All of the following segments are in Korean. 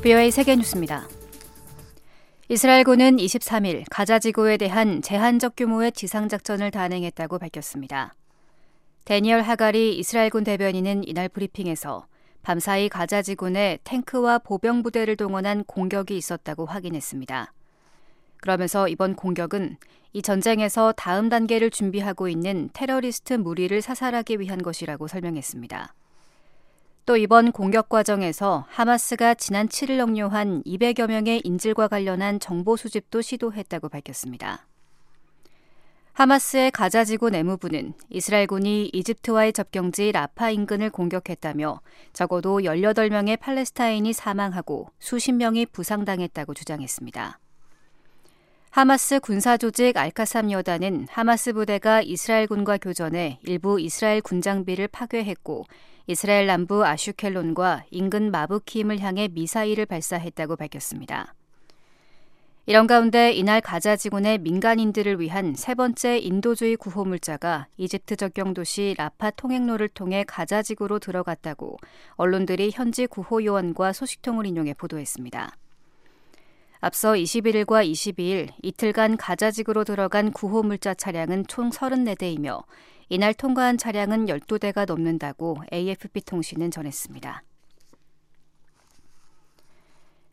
VOA 세계 뉴스입니다. 이스라엘군은 23일 가자 지구에 대한 제한적 규모의 지상 작전을 단행했다고 밝혔습니다. 데니얼 하갈이 이스라엘군 대변인은 이날 브리핑에서 밤사이 가자 지구 내 탱크와 보병 부대를 동원한 공격이 있었다고 확인했습니다. 그러면서 이번 공격은 이 전쟁에서 다음 단계를 준비하고 있는 테러리스트 무리를 사살하기 위한 것이라고 설명했습니다. 또 이번 공격 과정에서 하마스가 지난 7일 영료한 200여 명의 인질과 관련한 정보 수집도 시도했다고 밝혔습니다. 하마스의 가자지구 내무부는 이스라엘군이 이집트와의 접경지 라파 인근을 공격했다며 적어도 18명의 팔레스타인이 사망하고 수십 명이 부상당했다고 주장했습니다. 하마스 군사조직 알카삼 여단은 하마스 부대가 이스라엘군과 교전해 일부 이스라엘 군장비를 파괴했고 이스라엘 남부 아슈켈론과 인근 마부키임을 향해 미사일을 발사했다고 밝혔습니다. 이런 가운데 이날 가자 지구내 민간인들을 위한 세 번째 인도주의 구호 물자가 이집트 적경 도시 라파 통행로를 통해 가자 지구로 들어갔다고 언론들이 현지 구호 요원과 소식통을 인용해 보도했습니다. 앞서 21일과 22일 이틀간 가자 지구로 들어간 구호 물자 차량은 총 34대이며 이날 통과한 차량은 12대가 넘는다고 AFP 통신은 전했습니다.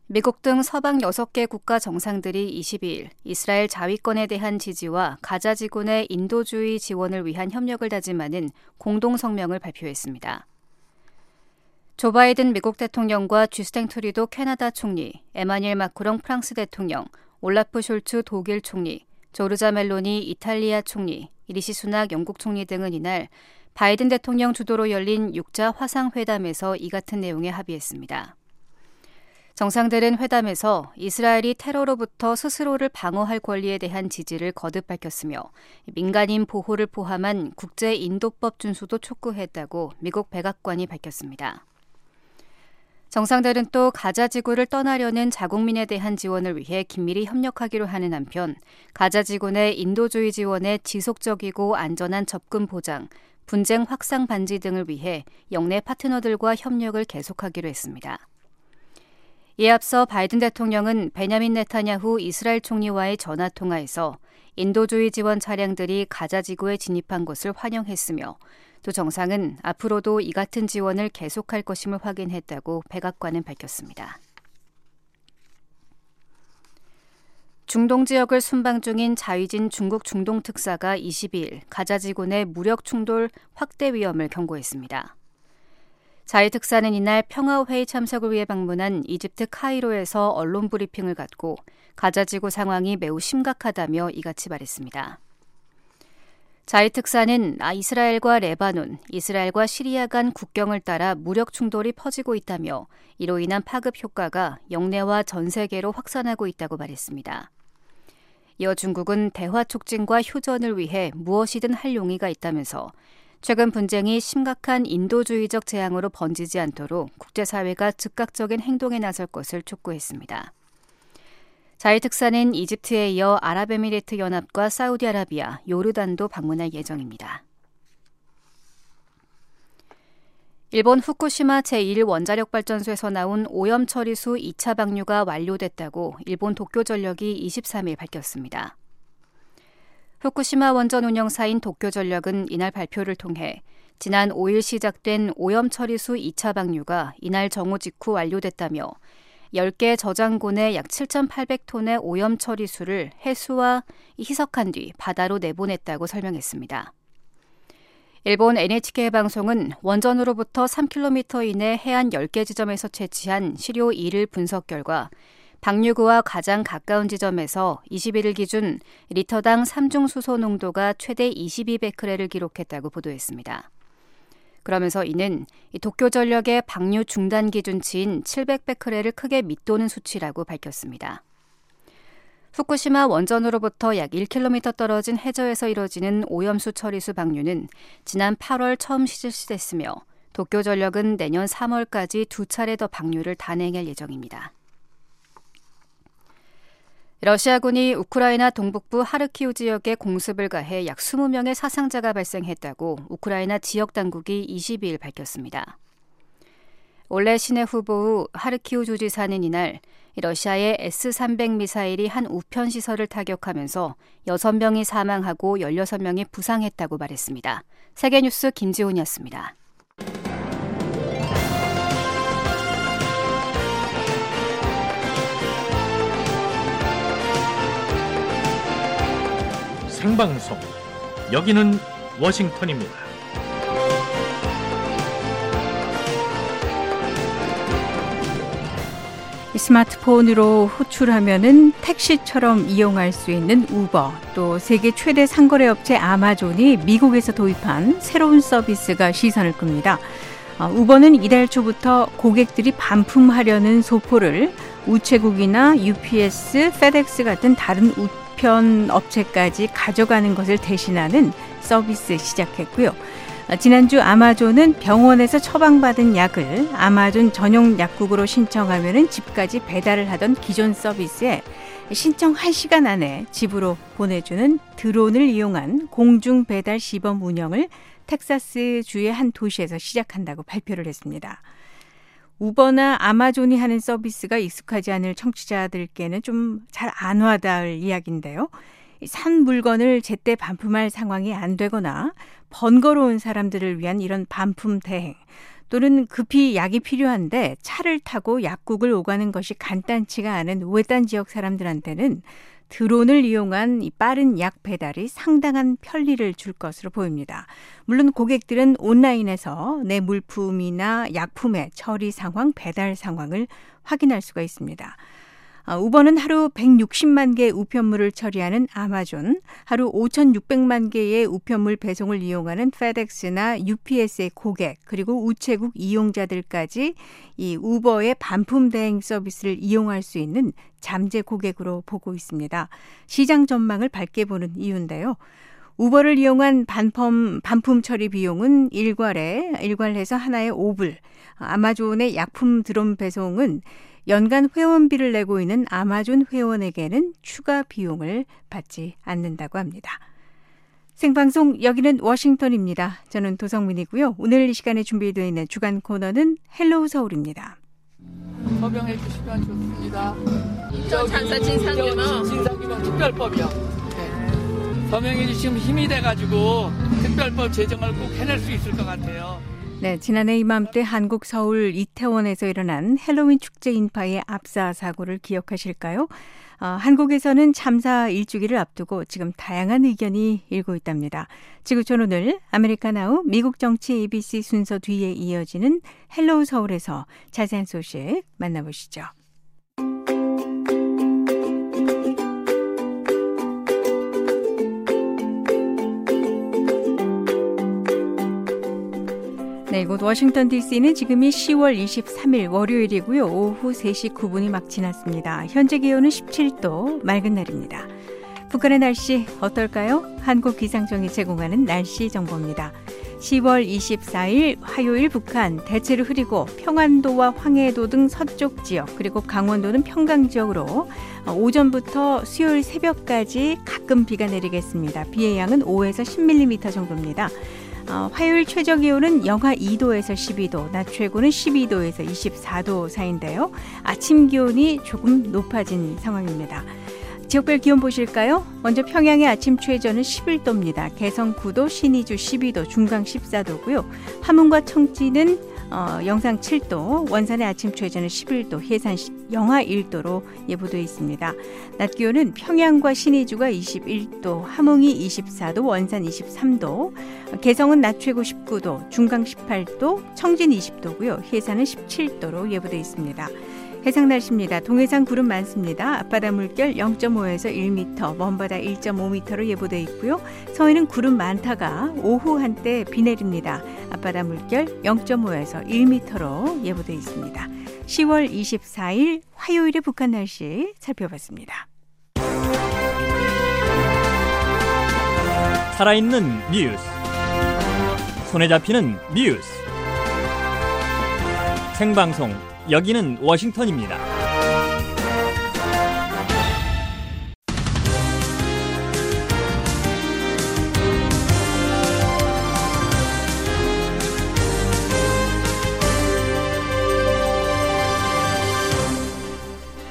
미국 등 서방 6개 국가 정상들이 22일 이스라엘 자위권에 대한 지지와 가자 지구내 인도주의 지원을 위한 협력을 다짐하는 공동 성명을 발표했습니다. 조 바이든 미국 대통령과 쥐스탱 트뤼도 캐나다 총리, 에마니엘 마크롱 프랑스 대통령, 올라프 숄츠 독일 총리, 조르자 멜로니 이탈리아 총리, 이리시 수낙 영국 총리 등은 이날 바이든 대통령 주도로 열린 6자 화상회담에서 이 같은 내용에 합의했습니다. 정상들은 회담에서 이스라엘이 테러로부터 스스로를 방어할 권리에 대한 지지를 거듭 밝혔으며 민간인 보호를 포함한 국제 인도법 준수도 촉구했다고 미국 백악관이 밝혔습니다. 정상들은 또 가자 지구를 떠나려는 자국민에 대한 지원을 위해 긴밀히 협력하기로 하는 한편 가자 지구 내 인도주의 지원의 지속적이고 안전한 접근 보장, 분쟁 확산 반지 등을 위해 영내 파트너들과 협력을 계속하기로 했습니다. 이에 앞서 바이든 대통령은 베냐민 네타냐후 이스라엘 총리와의 전화 통화에서 인도주의 지원 차량들이 가자 지구에 진입한 것을 환영했으며 두 정상은 앞으로도 이 같은 지원을 계속할 것임을 확인했다고 백악관은 밝혔습니다. 중동 지역을 순방 중인 자위진 중국 중동 특사가 22일 가자 지구 내 무력 충돌 확대 위험을 경고했습니다. 자위 특사는 이날 평화회의 참석을 위해 방문한 이집트 카이로에서 언론 브리핑을 갖고 가자 지구 상황이 매우 심각하다며 이같이 말했습니다. 자이 특사는 아, 이스라엘과 레바논, 이스라엘과 시리아 간 국경을 따라 무력 충돌이 퍼지고 있다며 이로 인한 파급 효과가 영내와 전 세계로 확산하고 있다고 말했습니다. 이어 중국은 대화 촉진과 휴전을 위해 무엇이든 할 용의가 있다면서 최근 분쟁이 심각한 인도주의적 재앙으로 번지지 않도록 국제사회가 즉각적인 행동에 나설 것을 촉구했습니다. 자일 특사는 이집트에 이어 아랍에미리트 연합과 사우디아라비아, 요르단도 방문할 예정입니다. 일본 후쿠시마 제1원자력발전소에서 나온 오염 처리수 2차 방류가 완료됐다고 일본 도쿄전력이 23일 밝혔습니다. 후쿠시마 원전 운영사인 도쿄전력은 이날 발표를 통해 지난 5일 시작된 오염 처리수 2차 방류가 이날 정오 직후 완료됐다며 10개 저장고내 약 7,800톤의 오염 처리수를 해수와 희석한 뒤 바다로 내보냈다고 설명했습니다. 일본 NHK 방송은 원전으로부터 3km 이내 해안 10개 지점에서 채취한 시료 2를 분석 결과 방류구와 가장 가까운 지점에서 21일 기준 리터당 3중 수소 농도가 최대 22베크레를 기록했다고 보도했습니다. 그러면서 이는 도쿄 전력의 방류 중단 기준치인 700베크레를 크게 밑도는 수치라고 밝혔습니다. 후쿠시마 원전으로부터 약 1km 떨어진 해저에서 이뤄지는 오염수 처리수 방류는 지난 8월 처음 실시됐으며 도쿄 전력은 내년 3월까지 두 차례 더 방류를 단행할 예정입니다. 러시아군이 우크라이나 동북부 하르키우 지역에 공습을 가해 약 20명의 사상자가 발생했다고 우크라이나 지역 당국이 22일 밝혔습니다. 올레 신의 후보 후 하르키우 주지사는 이날 러시아의 S-300 미사일이 한 우편 시설을 타격하면서 6명이 사망하고 16명이 부상했다고 말했습니다. 세계뉴스 김지훈이었습니다. 생방송 여기는 워싱턴입니다. 스마트폰으로 호출하면은 택시처럼 이용할 수 있는 우버, 또 세계 최대 상거래 업체 아마존이 미국에서 도입한 새로운 서비스가 시선을 끕니다. 어, 우버는 이달 초부터 고객들이 반품하려는 소포를 우체국이나 UPS, 페덱스 같은 다른 우편 업체까지 가져가는 것을 대신하는 서비스 시작했고요. 지난주 아마존은 병원에서 처방받은 약을 아마존 전용 약국으로 신청하면 집까지 배달을 하던 기존 서비스에 신청 1시간 안에 집으로 보내주는 드론을 이용한 공중 배달 시범 운영을 텍사스 주의 한 도시에서 시작한다고 발표를 했습니다. 우버나 아마존이 하는 서비스가 익숙하지 않을 청취자들께는 좀 잘 안 와닿을 이야기인데요. 산 물건을 제때 반품할 상황이 안 되거나 번거로운 사람들을 위한 이런 반품 대행 또는 급히 약이 필요한데 차를 타고 약국을 오가는 것이 간단치가 않은 외딴 지역 사람들한테는 드론을 이용한 이 빠른 약 배달이 상당한 편리를 줄 것으로 보입니다. 물론 고객들은 온라인에서 내 물품이나 약품의 처리 상황, 배달 상황을 확인할 수가 있습니다. 아, 우버는 하루 160만 개의 우편물을 처리하는 아마존, 하루 5,600만 개의 우편물 배송을 이용하는 페덱스나 UPS의 고객, 그리고 우체국 이용자들까지 이 우버의 반품 대행 서비스를 이용할 수 있는 잠재 고객으로 보고 있습니다. 시장 전망을 밝게 보는 이유인데요. 우버를 이용한 반품, 반품 처리 비용은 일괄에, 일괄해서 하나의 5불, 아마존의 약품 드론 배송은 연간 회원비를 내고 있는 아마존 회원에게는 추가 비용을 받지 않는다고 합니다. 생방송 여기는 워싱턴입니다. 저는 도성민이고요. 오늘 이 시간에 준비되어 있는 주간 코너는 헬로우 서울입니다. 서명해 주시면 좋습니다. 저 참사 진상규명 진상규명 특별법이요. 네. 서명해 주시면 힘이 돼가지고 특별법 제정을 꼭 해낼 수 있을 것 같아요. 네, 지난해 이맘때 한국 서울 이태원에서 일어난 헬로윈 축제 인파의 압사 사고를 기억하실까요? 어, 한국에서는 참사 일주기를 앞두고 지금 다양한 의견이 일고 있답니다. 지구촌 오늘 아메리카나우 미국 정치 ABC 순서 뒤에 이어지는 헬로우 서울에서 자세한 소식 만나보시죠. 네, 이곳 워싱턴 DC는 지금이 10월 23일 월요일이고요. 오후 3시 9분이 막 지났습니다. 현재 기온은 17도, 맑은 날입니다. 북한의 날씨 어떨까요? 한국 기상청이 제공하는 날씨 정보입니다. 10월 24일 화요일 북한 대체로 흐리고 평안도와 황해도 등 서쪽 지역 그리고 강원도는 평강 지역으로 오전부터 수요일 새벽까지 가끔 비가 내리겠습니다. 비의 양은 5에서 10mm 정도입니다. 어, 화요일 최저 기온은 영하 2도에서 12도, 낮 최고는 12도에서 24도 사이인데요. 아침 기온이 조금 높아진 상황입니다. 지역별 기온 보실까요? 먼저 평양의 아침 최저는 11도입니다. 개성 9도, 신의주 12도, 중강 14도고요. 함흥과 청지는 어, 영상 7도, 원산의 아침 최저는 11도, 해산 영하 1도로 예보되어 있습니다. 낮 기온은 평양과 신의주가 21도, 함흥이 24도, 원산 23도, 개성은 낮 최고 19도, 중강 18도, 청진 20도고요. 해산은 17도로 예보되어 있습니다. 해상 날씨입니다. 동해상 구름 많습니다. 앞바다 물결 0.5에서 1m, 먼바다 1.5m로 예보돼 있고요. 서해는 구름 많다가 오후 한때 비 내립니다. 앞바다 물결 0.5에서 1m로 예보돼 있습니다. 10월 24일 화요일의 북한 날씨 살펴봤습니다. 살아있는 뉴스. 손에 잡히는 뉴스. 생방송 여기는 워싱턴입니다.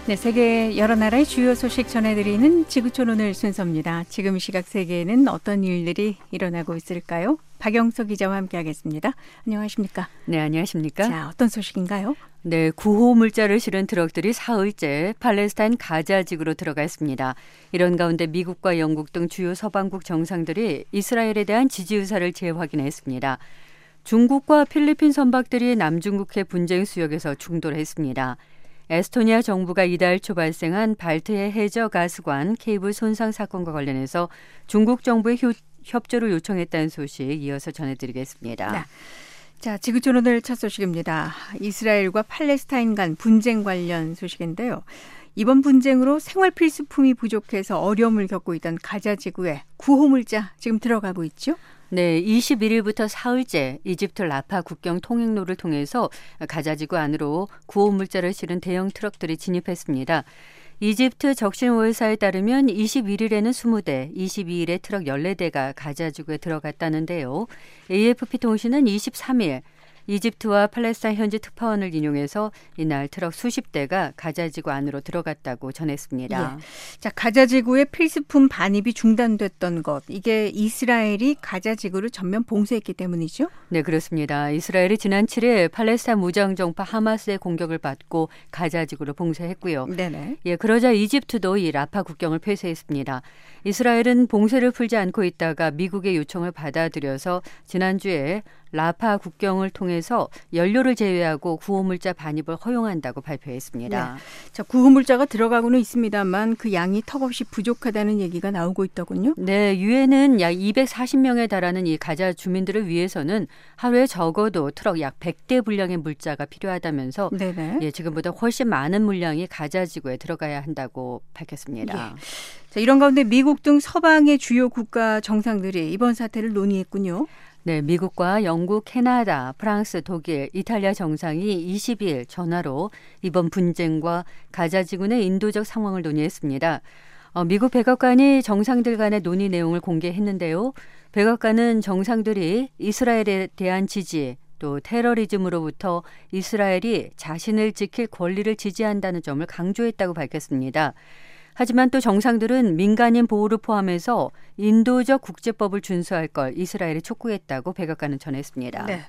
네, 세계 여러 나라의 주요 소식 전해드리는 지구촌 오늘 순서입니다. 지금 시각 세계에는 어떤 일들이 일어나고 있을까요? 박영석 기자와 함께하겠습니다. 안녕하십니까? 네, 안녕하십니까? 자, 어떤 소식인가요? 네, 구호 물자를 실은 트럭들이 사흘째 팔레스타인 가자 지구로 들어갔습니다. 이런 가운데 미국과 영국 등 주요 서방국 정상들이 이스라엘에 대한 지지 의사를 재확인했습니다. 중국과 필리핀 선박들이 남중국해 분쟁 수역에서 충돌했습니다. 에스토니아 정부가 이달 초 발생한 발트해 해저 가스관 케이블 손상 사건과 관련해서 중국 정부의 효, 협조를 요청했다는 소식 이어서 전해드리겠습니다. 네. 자, 지구촌 오늘 첫 소식입니다. 이스라엘과 팔레스타인 간 분쟁 관련 소식인데요. 이번 분쟁으로 생활 필수품이 부족해서 어려움을 겪고 있던 가자 지구에 구호 물자 지금 들어가고 있죠? 네, 21일부터 사흘째 이집트 라파 국경 통행로를 통해서 가자지구 안으로 구호 물자를 실은 대형 트럭들이 진입했습니다. 이집트 적신오회사에 따르면 21일에는 20대, 22일에 트럭 14대가 가자지구에 들어갔다는데요. AFP 통신은 23일 이집트와 팔레스타인 현지 특파원을 인용해서 이날 트럭 수십 대가 가자지구 안으로 들어갔다고 전했습니다. 예. 자, 가자지구의 필수품 반입이 중단됐던 것 이게 이스라엘이 가자지구를 전면 봉쇄했기 때문이죠? 네, 그렇습니다. 이스라엘이 지난 7일 팔레스타인 무장 정파 하마스의 공격을 받고 가자지구를 봉쇄했고요. 네네. 예, 그러자 이집트도 이 라파 국경을 폐쇄했습니다. 이스라엘은 봉쇄를 풀지 않고 있다가 미국의 요청을 받아들여서 지난주에 라파 국경을 통해서 연료를 제외하고 구호물자 반입을 허용한다고 발표했습니다. 네. 자, 구호물자가 들어가고는 있습니다만 그 양이 턱없이 부족하다는 얘기가 나오고 있더군요. 네, 유엔은 약 240명에 달하는 이 가자 주민들을 위해서는 하루에 적어도 트럭 약 100대 분량의 물자가 필요하다면서 네네. 예, 지금보다 훨씬 많은 물량이 가자 지구에 들어가야 한다고 밝혔습니다. 예. 자, 이런 가운데 미국 등 서방의 주요 국가 정상들이 이번 사태를 논의했군요. 네, 미국과 영국, 캐나다, 프랑스, 독일, 이탈리아 정상이 20일 전화로 이번 분쟁과 가자 지구의 인도적 상황을 논의했습니다. 어, 미국 백악관이 정상들 간의 논의 내용을 공개했는데요. 백악관은 정상들이 이스라엘에 대한 지지, 또 테러리즘으로부터 이스라엘이 자신을 지킬 권리를 지지한다는 점을 강조했다고 밝혔습니다. 하지만 또 정상들은 민간인 보호를 포함해서 인도적 국제법을 준수할 걸 이스라엘이 촉구했다고 백악관은 전했습니다. 네.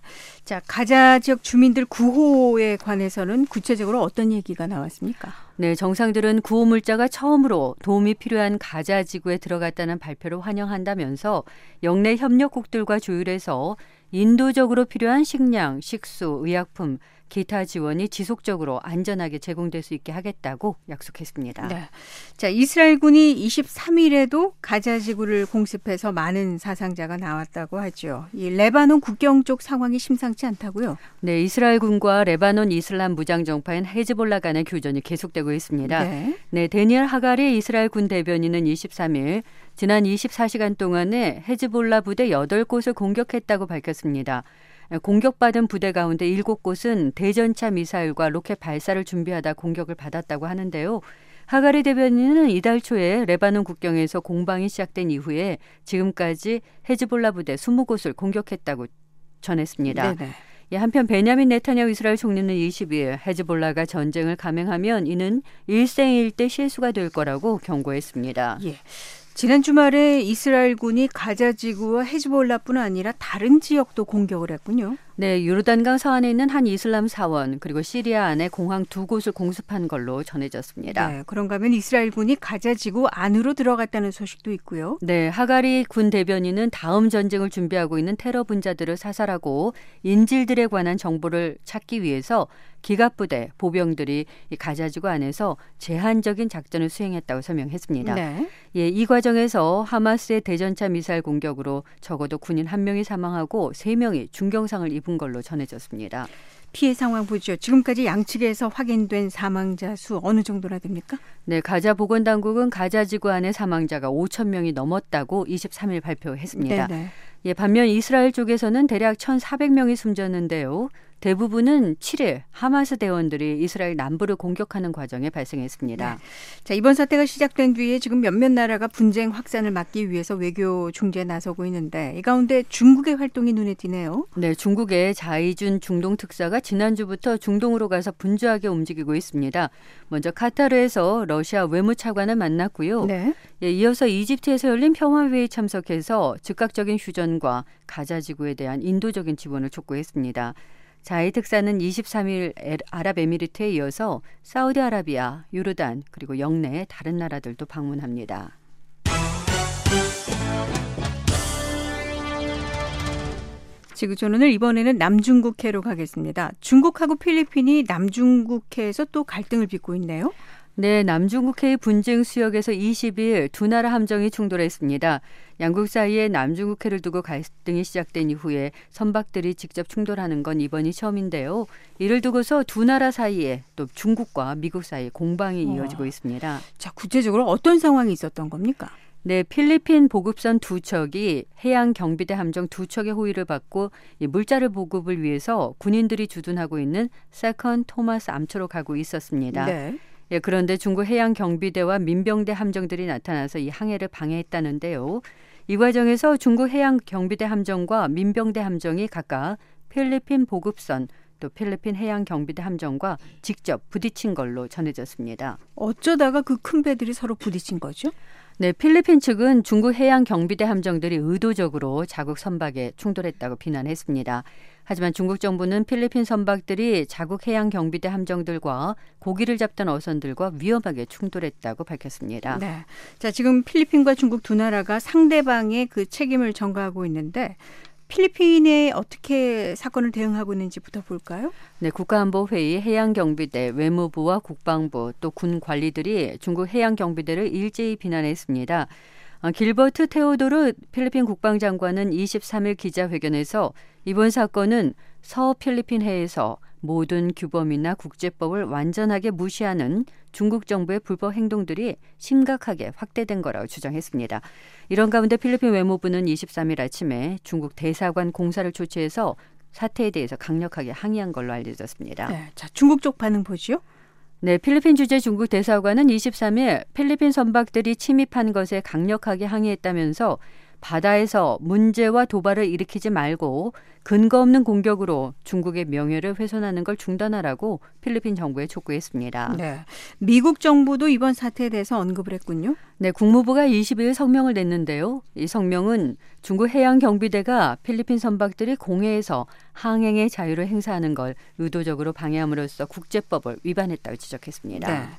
자, 가자 지역 주민들 구호에 관해서는 구체적으로 어떤 얘기가 나왔습니까? 네, 정상들은 구호 물자가 처음으로 도움이 필요한 가자 지구에 들어갔다는 발표를 환영한다면서 영내 협력국들과 조율해서 인도적으로 필요한 식량, 식수, 의약품, 기타 지원이 지속적으로 안전하게 제공될 수 있게 하겠다고 약속했습니다. 네. 자, 이스라엘군이 23일에도 가자 지구를 공습해서 많은 사상자가 나왔다고 하죠. 이 레바논 국경 쪽 상황이 심상치 않다고요? 네, 이스라엘군과 레바논 이슬람 무장 정파인 헤즈볼라 간의 교전이 계속되고 있습니다. 네, 네 데니엘 하가리 이스라엘 군 대변인은 23일 지난 24시간 동안에 헤즈볼라 부대 8곳을 공격했다고 밝혔습니다. 공격받은 부대 가운데 7곳은 대전차 미사일과 로켓 발사를 준비하다 공격을 받았다고 하는데요. 하가리 대변인은 이달 초에 레바논 국경에서 공방이 시작된 이후에 지금까지 헤즈볼라 부대 20곳을 공격했다고 전했습니다. 네네. 예, 한편 베냐민 네타냐후 이스라엘 총리는 22일 헤즈볼라가 전쟁을 감행하면 이는 일생일대 실수가 될 거라고 경고했습니다. 예. 지난 주말에 이스라엘 군이 가자 지구와 헤즈볼라뿐 아니라 다른 지역도 공격을 했군요. 네, 요르단강 서안에 있는 한 이슬람 사원 그리고 시리아 안에 공항 두 곳을 공습한 걸로 전해졌습니다. 네, 그런가 하면 이스라엘군이 가자 지구 안으로 들어갔다는 소식도 있고요. 네, 하가리 군 대변인은 다음 전쟁을 준비하고 있는 테러 분자들을 사살하고 인질들에 관한 정보를 찾기 위해서 기갑부대 보병들이 이 가자지구 안에서 제한적인 작전을 수행했다고 설명했습니다. 네. 예, 이 과정에서 하마스의 대전차 미사일 공격으로 적어도 군인 한 명이 사망하고 세 명이 중경상을 입 입은 걸로 전해졌습니다. 피해 상황 보죠. 지금까지 양측에서 확인된 사망자 수 어느 정도나 됩니까? 네, 가자 보건당국은 가자 지구 안에 사망자가 5천 명이 넘었다고 23일 발표했습니다. 네네. 예, 반면 이스라엘 쪽에서는 대략 1,400명이 숨졌는데요. 대부분은 7일 하마스 대원들이 이스라엘 남부를 공격하는 과정에 발생했습니다. 네. 자, 이번 사태가 시작된 뒤에 지금 몇몇 나라가 분쟁 확산을 막기 위해서 외교 중재에 나서고 있는데 이 가운데 중국의 활동이 눈에 띄네요. 네, 중국의 자이준 중동 특사가 지난주부터 중동으로 가서 분주하게 움직이고 있습니다. 먼저 카타르에서 러시아 외무차관을 만났고요. 네. 예, 이어서 이집트에서 열린 평화회의 참석해서 즉각적인 휴전과 가자 지구에 대한 인도적인 지원을 촉구했습니다. 자 이 특사는 23일 아랍에미리트에 이어서 사우디아라비아, 요르단 그리고 영내 다른 나라들도 방문합니다. 지구촌은 이번에는 남중국해로 가겠습니다. 중국하고 필리핀이 남중국해에서 또 갈등을 빚고 있네요. 네, 남중국해의 분쟁 수역에서 20일 두 나라 함정이 충돌했습니다. 양국 사이에 남중국해를 두고 갈등이 시작된 이후에 선박들이 직접 충돌하는 건 이번이 처음인데요. 이를 두고서 두 나라 사이에 또 중국과 미국 사이에 공방이 이어지고 있습니다. 자, 구체적으로 어떤 상황이 있었던 겁니까? 네, 필리핀 보급선 두 척이 해양 경비대 함정 두 척의 호위를 받고 물자를 보급을 위해서 군인들이 주둔하고 있는 세컨 토마스 암초로 가고 있었습니다. 네. 예, 그런데 중국 해양 경비대와 민병대 함정들이 나타나서 이 항해를 방해했다는데요. 이 과정에서 중국 해양 경비대 함정과 민병대 함정이 각각 필리핀 보급선 또 필리핀 해양 경비대 함정과 직접 부딪힌 걸로 전해졌습니다. 어쩌다가 그 큰 배들이 서로 부딪힌 거죠? 네, 필리핀 측은 중국 해양 경비대 함정들이 의도적으로 자국 선박에 충돌했다고 비난했습니다. 하지만 중국 정부는 필리핀 선박들이 자국 해양 경비대 함정들과 고기를 잡던 어선들과 위험하게 충돌했다고 밝혔습니다. 네. 자, 지금 필리핀과 중국 두 나라가 상대방의 그 책임을 전가하고 있는데 필리핀에 어떻게 사건을 대응하고 있는지부터 볼까요? 네, 국가안보회의 해양경비대, 외무부와 국방부 또 군 관리들이 중국 해양경비대를 일제히 비난했습니다. 어, 길버트 테오도르 필리핀 국방장관은 23일 기자회견에서 이번 사건은 서 필리핀 해에서 모든 규범이나 국제법을 완전하게 무시하는 중국 정부의 불법 행동들이 심각하게 확대된 거라고 주장했습니다. 이런 가운데 필리핀 외무부는 23일 아침에 중국 대사관 공사를 조치해서 사태에 대해서 강력하게 항의한 걸로 알려졌습니다. 네, 자, 중국 쪽 반응 보시죠. 네, 필리핀 주재 중국 대사관은 23일 필리핀 선박들이 침입한 것에 강력하게 항의했다면서 바다에서 문제와 도발을 일으키지 말고 근거 없는 공격으로 중국의 명예를 훼손하는 걸 중단하라고 필리핀 정부에 촉구했습니다. 네. 미국 정부도 이번 사태에 대해서 언급을 했군요. 네, 국무부가 20일 성명을 냈는데요. 이 성명은 중국 해양 경비대가 필리핀 선박들이 공해에서 항행의 자유를 행사하는 걸 의도적으로 방해함으로써 국제법을 위반했다고 지적했습니다. 네.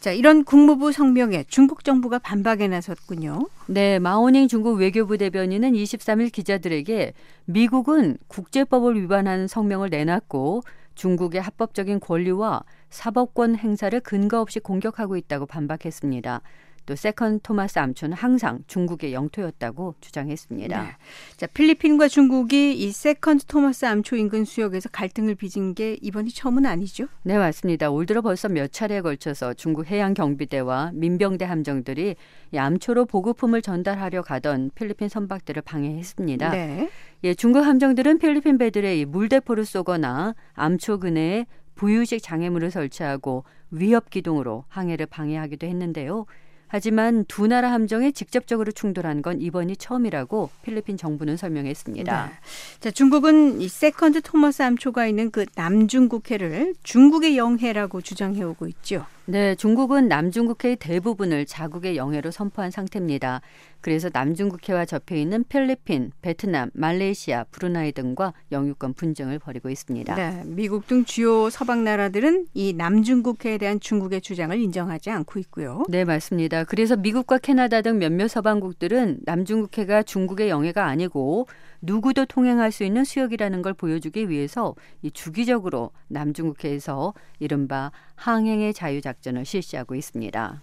자, 이런 국무부 성명에 중국 정부가 반박에 나섰군요. 네, 마오닝 중국 외교부 대변인은 23일 기자들에게 미국은 국제법을 위반한 성명을 내놨고 중국의 합법적인 권리와 사법권 행사를 근거 없이 공격하고 있다고 반박했습니다. 또 세컨 토마스 암초는 항상 중국의 영토였다고 주장했습니다. 네. 자, 필리핀과 중국이 이 세컨드 토마스 암초 인근 수역에서 갈등을 빚은 게 이번이 처음은 아니죠? 네, 맞습니다. 올 들어 벌써 몇 차례에 걸쳐서 중국 해양 경비대와 민병대 함정들이 이 암초로 보급품을 전달하러 가던 필리핀 선박들을 방해했습니다. 네. 예, 중국 함정들은 필리핀 배들에 물대포를 쏘거나 암초 근해에 부유식 장애물을 설치하고 위협 기동으로 항해를 방해하기도 했는데요. 하지만 두 나라 함정이 직접적으로 충돌한 건 이번이 처음이라고 필리핀 정부는 설명했습니다. 네. 자, 중국은 이 세컨드 토머스 암초가 있는 그 남중국해를 중국의 영해라고 주장해 오고 있죠. 네, 중국은 남중국해의 대부분을 자국의 영해로 선포한 상태입니다. 그래서 남중국해와 접해 있는 필리핀, 베트남, 말레이시아, 브루나이 등과 영유권 분쟁을 벌이고 있습니다. 네, 미국 등 주요 서방 나라들은 이 남중국해에 대한 중국의 주장을 인정하지 않고 있고요. 네, 맞습니다. 그래서 미국과 캐나다 등 몇몇 서방국들은 남중국해가 중국의 영해가 아니고 누구도 통행할 수 있는 수역이라는 걸 보여주기 위해서 이 주기적으로 남중국해에서 이른바 항행의 자유 작전을 실시하고 있습니다.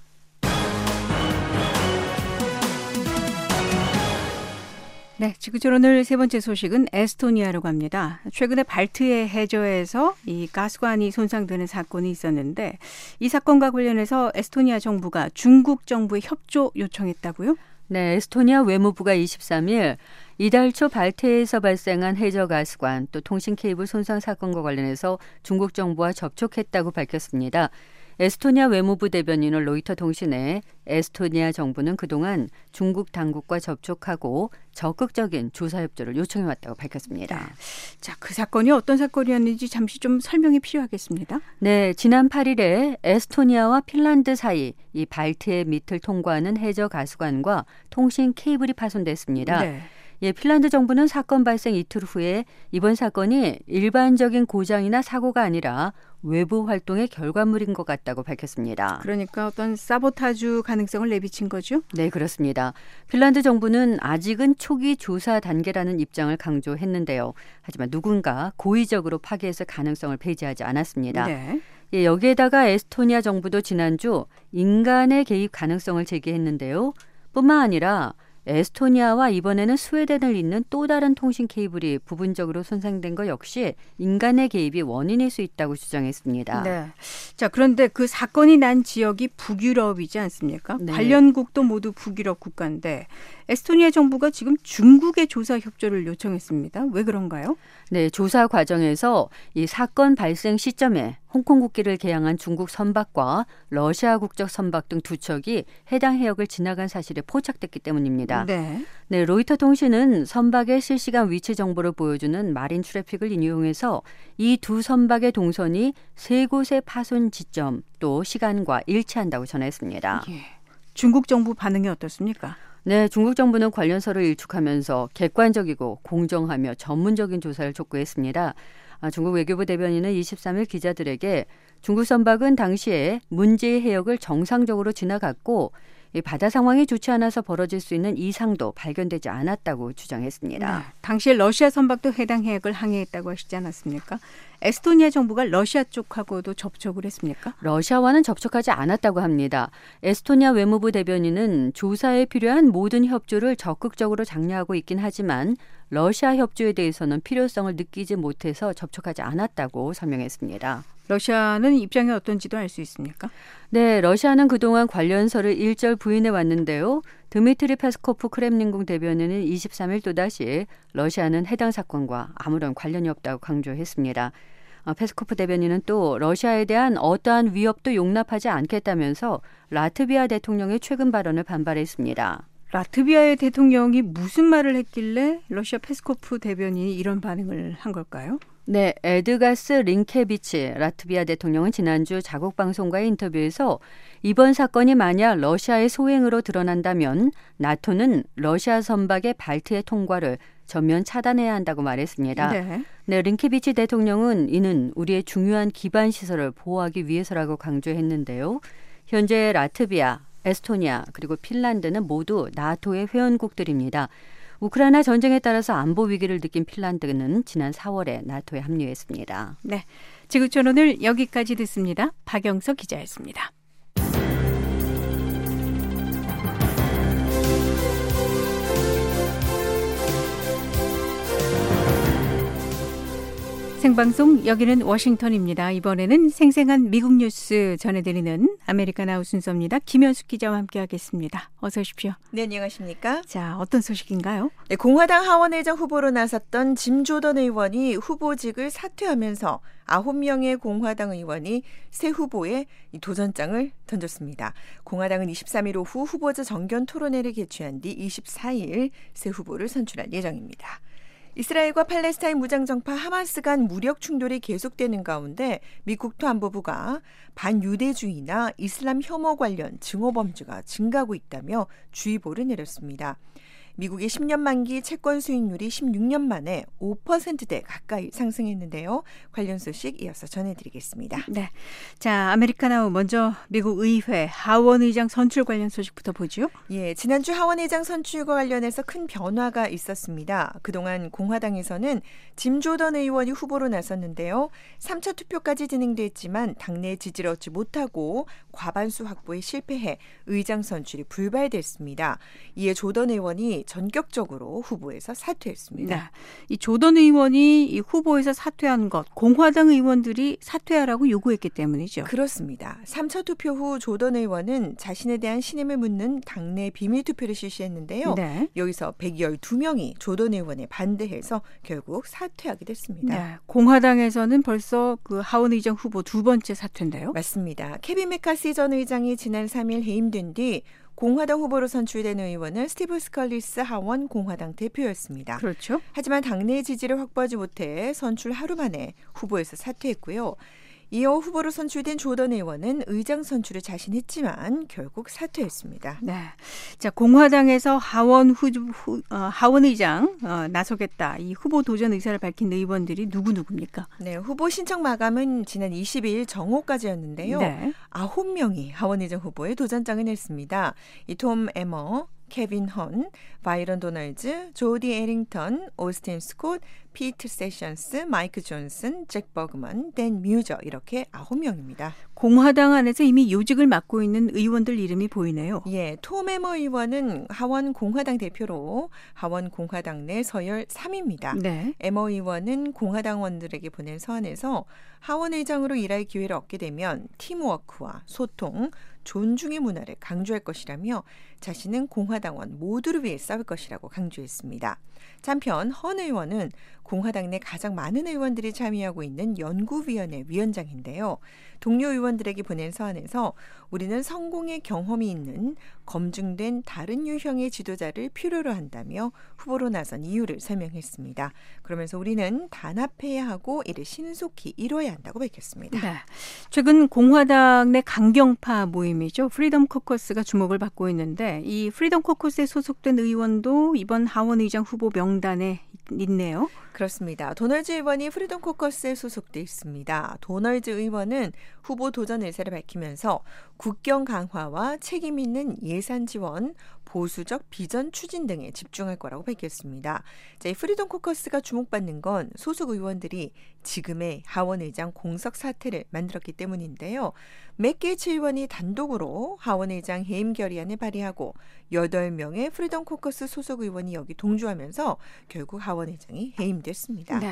네, 지구촌 오늘 세 번째 소식은 에스토니아로 갑니다. 최근에 발트해 해저에서 이 가스관이 손상되는 사건이 있었는데 이 사건과 관련해서 에스토니아 정부가 중국 정부에 협조 요청했다고요? 네, 에스토니아 외무부가 23일 이달 초 발트해에서 발생한 해저 가스관 또 통신 케이블 손상 사건과 관련해서 중국 정부와 접촉했다고 밝혔습니다. 에스토니아 외무부 대변인은 로이터 통신에 에스토니아 정부는 그동안 중국 당국과 접촉하고 적극적인 조사 협조를 요청해 왔다고 밝혔습니다. 네. 자, 그 사건이 어떤 사건이었는지 잠시 좀 설명이 필요하겠습니다. 네, 지난 8일에 에스토니아와 핀란드 사이 이 발트해 밑을 통과하는 해저 가스관과 통신 케이블이 파손됐습니다. 네. 예, 핀란드 정부는 사건 발생 이틀 후에 이번 사건이 일반적인 고장이나 사고가 아니라 외부 활동의 결과물인 것 같다고 밝혔습니다. 그러니까 어떤 사보타주 가능성을 내비친 거죠? 네, 그렇습니다. 핀란드 정부는 아직은 초기 조사 단계라는 입장을 강조했는데요. 하지만 누군가 고의적으로 파괴했을 가능성을 배제하지 않았습니다. 네. 예, 여기에다가 에스토니아 정부도 지난주 인간의 개입 가능성을 제기했는데요. 뿐만 아니라 에스토니아와 이번에는 스웨덴을 잇는 또 다른 통신 케이블이 부분적으로 손상된 것 역시 인간의 개입이 원인일 수 있다고 주장했습니다. 네. 자, 그런데 그 사건이 난 지역이 북유럽이지 않습니까? 네. 관련국도 모두 북유럽 국가인데 에스토니아 정부가 지금 중국의 조사 협조를 요청했습니다. 왜 그런가요? 네, 조사 과정에서 이 사건 발생 시점에 홍콩 국기를 개양한 중국 선박과 러시아 국적 선박 등 두 척이 해당 해역을 지나간 사실에 포착됐기 때문입니다. 네. 네, 로이터 통신은 선박의 실시간 위치 정보를 보여주는 마린 트래픽을 인용해서 이 두 선박의 동선이 세 곳의 파손 지점 또 시간과 일치한다고 전했습니다. 예. 중국 정부 반응이 어떻습니까? 네, 중국 정부는 관련서를 일축하면서 객관적이고 공정하며 전문적인 조사를 촉구했습니다. 아, 중국 외교부 대변인은 23일 기자들에게 중국 선박은 당시에 문제의 해역을 정상적으로 지나갔고 바다 상황이 좋지 않아서 벌어질 수 있는 이상도 발견되지 않았다고 주장했습니다. 네, 당시에 러시아 선박도 해당 해역을 항해했다고 하시지 않았습니까? 에스토니아 정부가 러시아 쪽하고도 접촉을 했습니까? 러시아와는 접촉하지 않았다고 합니다. 에스토니아 외무부 대변인은 조사에 필요한 모든 협조를 적극적으로 장려하고 있긴 하지만 러시아 협조에 대해서는 필요성을 느끼지 못해서 접촉하지 않았다고 설명했습니다. 러시아는 입장이 어떤지도 알 수 있습니까? 네, 러시아는 그동안 관련설을 일절 부인해 왔는데요. 드미트리 페스코프 크렘린궁 대변인은 23일 또다시 러시아는 해당 사건과 아무런 관련이 없다고 강조했습니다. 어, 페스코프 대변인은 또 러시아에 대한 어떠한 위협도 용납하지 않겠다면서 라트비아 대통령의 최근 발언에 반발했습니다. 라트비아의 대통령이 무슨 말을 했길래 러시아 페스코프 대변인이 이런 반응을 한 걸까요? 네, 에드가스 링케비치 라트비아 대통령은 지난주 자국 방송과의 인터뷰에서 이번 사건이 만약 러시아의 소행으로 드러난다면 나토는 러시아 선박의 발트해 통과를 전면 차단해야 한다고 말했습니다. 네. 네, 링케비치 대통령은 이는 우리의 중요한 기반 시설을 보호하기 위해서라고 강조했는데요. 현재 라트비아, 에스토니아 그리고 핀란드는 모두 나토의 회원국들입니다. 우크라이나 전쟁에 따라서 안보 위기를 느낀 핀란드는 지난 4월에 나토에 합류했습니다. 네. 지구촌 오늘 여기까지 듣습니다. 박영석 기자였습니다. 생방송 여기는 워싱턴입니다. 이번에는 생생한 미국 뉴스 전해드리는 아메리카나우 순서입니다. 김현숙 기자와 함께하겠습니다. 어서 오십시오. 네, 안녕하십니까? 자, 어떤 소식인가요? 네, 공화당 하원의장 후보로 나섰던 짐 조던 의원이 후보직을 사퇴하면서 9명의 공화당 의원이 새 후보에 도전장을 던졌습니다. 공화당은 23일 오후 후보자 정견 토론회를 개최한 뒤 24일 새 후보를 선출할 예정입니다. 이스라엘과 팔레스타인 무장정파 하마스 간 무력 충돌이 계속되는 가운데 미 국토안보부가 반유대주의나 이슬람 혐오 관련 증오 범죄가 증가하고 있다며 주의보를 내렸습니다. 미국의 10년 만기 채권 수익률이 16년 만에 5%대 가까이 상승했는데요. 관련 소식 이어서 전해드리겠습니다. 네. 자, 아메리카나우 먼저 미국 의회 하원 의장 선출 관련 소식부터 보죠. 예, 지난주 하원 의장 선출과 관련해서 큰 변화가 있었습니다. 그동안 공화당에서는 짐 조던 의원이 후보로 나섰는데요. 3차 투표까지 진행됐지만 당내 지지를 얻지 못하고 과반수 확보에 실패해 의장 선출이 불발됐습니다. 이에 조던 의원이 전격적으로 후보에서 사퇴했습니다. 네. 이 조던 의원이 이 후보에서 사퇴한 것, 공화당 의원들이 사퇴하라고 요구했기 때문이죠. 그렇습니다. 3차 투표 후 조던 의원은 자신에 대한 신임을 묻는 당내 비밀 투표를 실시했는데요. 네. 여기서 112명이 조던 의원에 반대해서 결국 사퇴하게 됐습니다. 네. 공화당에서는 벌써 그 하원 의장 후보 두 번째 사퇴인데요. 맞습니다. 케빈 메카시 전 의장이 지난 3일 해임된 뒤 공화당 후보로 선출된 의원은 스티브 스컬리스 하원 공화당 대표였습니다. 그렇죠. 하지만 당내 지지를 확보하지 못해 선출 하루 만에 후보에서 사퇴했고요. 이어 후보로 선출된 조던 의원은 의장 선출을 자신했지만 결국 사퇴했습니다. 네. 자, 공화당에서 하원 후, 후 어, 하원 의장 어, 나서겠다. 이 후보 도전 의사를 밝힌 의원들이 누구 누구입니까? 네, 후보 신청 마감은 지난 22일 정오까지였는데요. 네. 9명이 하원 의장 후보에 도전장을 냈습니다. 이 톰 에머, 케빈 헌, 바이런 도널즈, 조디 에링턴, 오스틴 스콧, 피트 세션스, 마이크 존슨, 잭 버그먼, 댄 뮤저 이렇게 아홉 명입니다. 공화당 안에서 이미 요직을 맡고 있는 의원들 이름이 보이네요. 예, 톰 에머 의원은 하원 공화당 대표로 하원 공화당 내 서열 3위입니다. 네. 에머 의원은 공화당원들에게 보낸 서한에서 하원 의장으로 일할 기회를 얻게 되면 팀워크와 소통, 존중의 문화를 강조할 것이라며 자신은 공화당원 모두를 위해 싸울 것이라고 강조했습니다. 한편 헌 의원은 공화당 내 가장 많은 의원들이 참여하고 있는 연구위원회 위원장인데요. 동료 의원들에게 보낸 서한에서 우리는 성공의 경험이 있는 검증된 다른 유형의 지도자를 필요로 한다며 후보로 나선 이유를 설명했습니다. 그러면서 우리는 단합해야 하고 이를 신속히 이뤄야 한다고 밝혔습니다. 네. 최근 공화당 내 강경파 모임이죠. 프리덤 코커스가 주목을 받고 있는데 이 프리덤 코커스에 소속된 의원도 이번 하원 의장 후보 명단에 있네요. 그렇습니다. 도널즈 의원이 프리덤 코커스에 소속돼 있습니다. 도널즈 의원은 후보 도전 의사를 밝히면서 국경 강화와 책임 있는 예산 지원, 보수적 비전 추진 등에 집중할 거라고 밝혔습니다. 자, 이 프리덤 코커스가 주목받는 건 소속 의원들이 지금의 하원 의장 공석 사태를 만들었기 때문인데요. 맷 게이츠 의원이 단독으로 하원 의장 해임 결의안을 발의하고 8명의 프리덤 코커스 소속 의원이 여기 동조하면서 결국 하원 의장이 해임됐습니다. 네.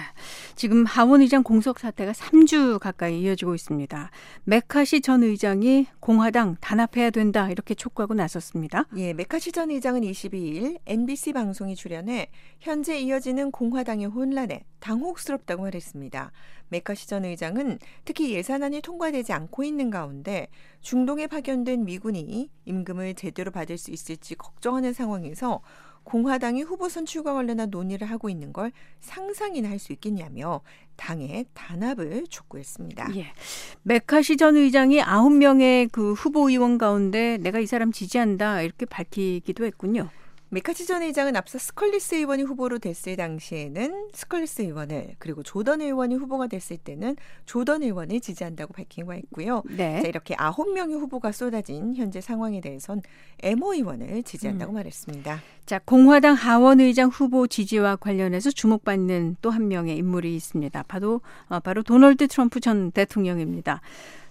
지금 하원 의장 공석 사태가 3주 가까이 이어지고 있습니다. 메카시 전 의장이 공화당 단합해야 된다 이렇게 촉구하고 나섰습니다. 예, 메카시 전 의장은 22일 NBC 방송에 출연해 현재 이어지는 공화당의 혼란에 당혹스럽다고 말했습니다. 메카시 전 의장은 특히 예산안이 통과되지 않고 있는 가운데 중동에 파견된 미군이 임금을 제대로 받을 수 있을지 걱정하는 상황에서 공화당이 후보 선출과 관련한 논의를 하고 있는 걸 상상이나 할 수 있겠냐며 당의 단합을 촉구했습니다. 예. 메카시 전 의장이 아홉 명의 그 후보 의원 가운데 내가 이 사람 지지한다 이렇게 밝히기도 했군요. 매카시 전 의장은 앞서 스컬리스 의원이 후보로 됐을 당시에는 스컬리스 의원을 그리고 조던 의원이 후보가 됐을 때는 조던 의원을 지지한다고 밝힌 바 있고요. 네. 자, 이렇게 아홉 명의 후보가 쏟아진 현재 상황에 대해선 에머 의원을 지지한다고 음. 말했습니다. 자, 공화당 하원 의장 후보 지지와 관련해서 주목받는 또 한 명의 인물이 있습니다. 바로 어, 바로 도널드 트럼프 전 대통령입니다.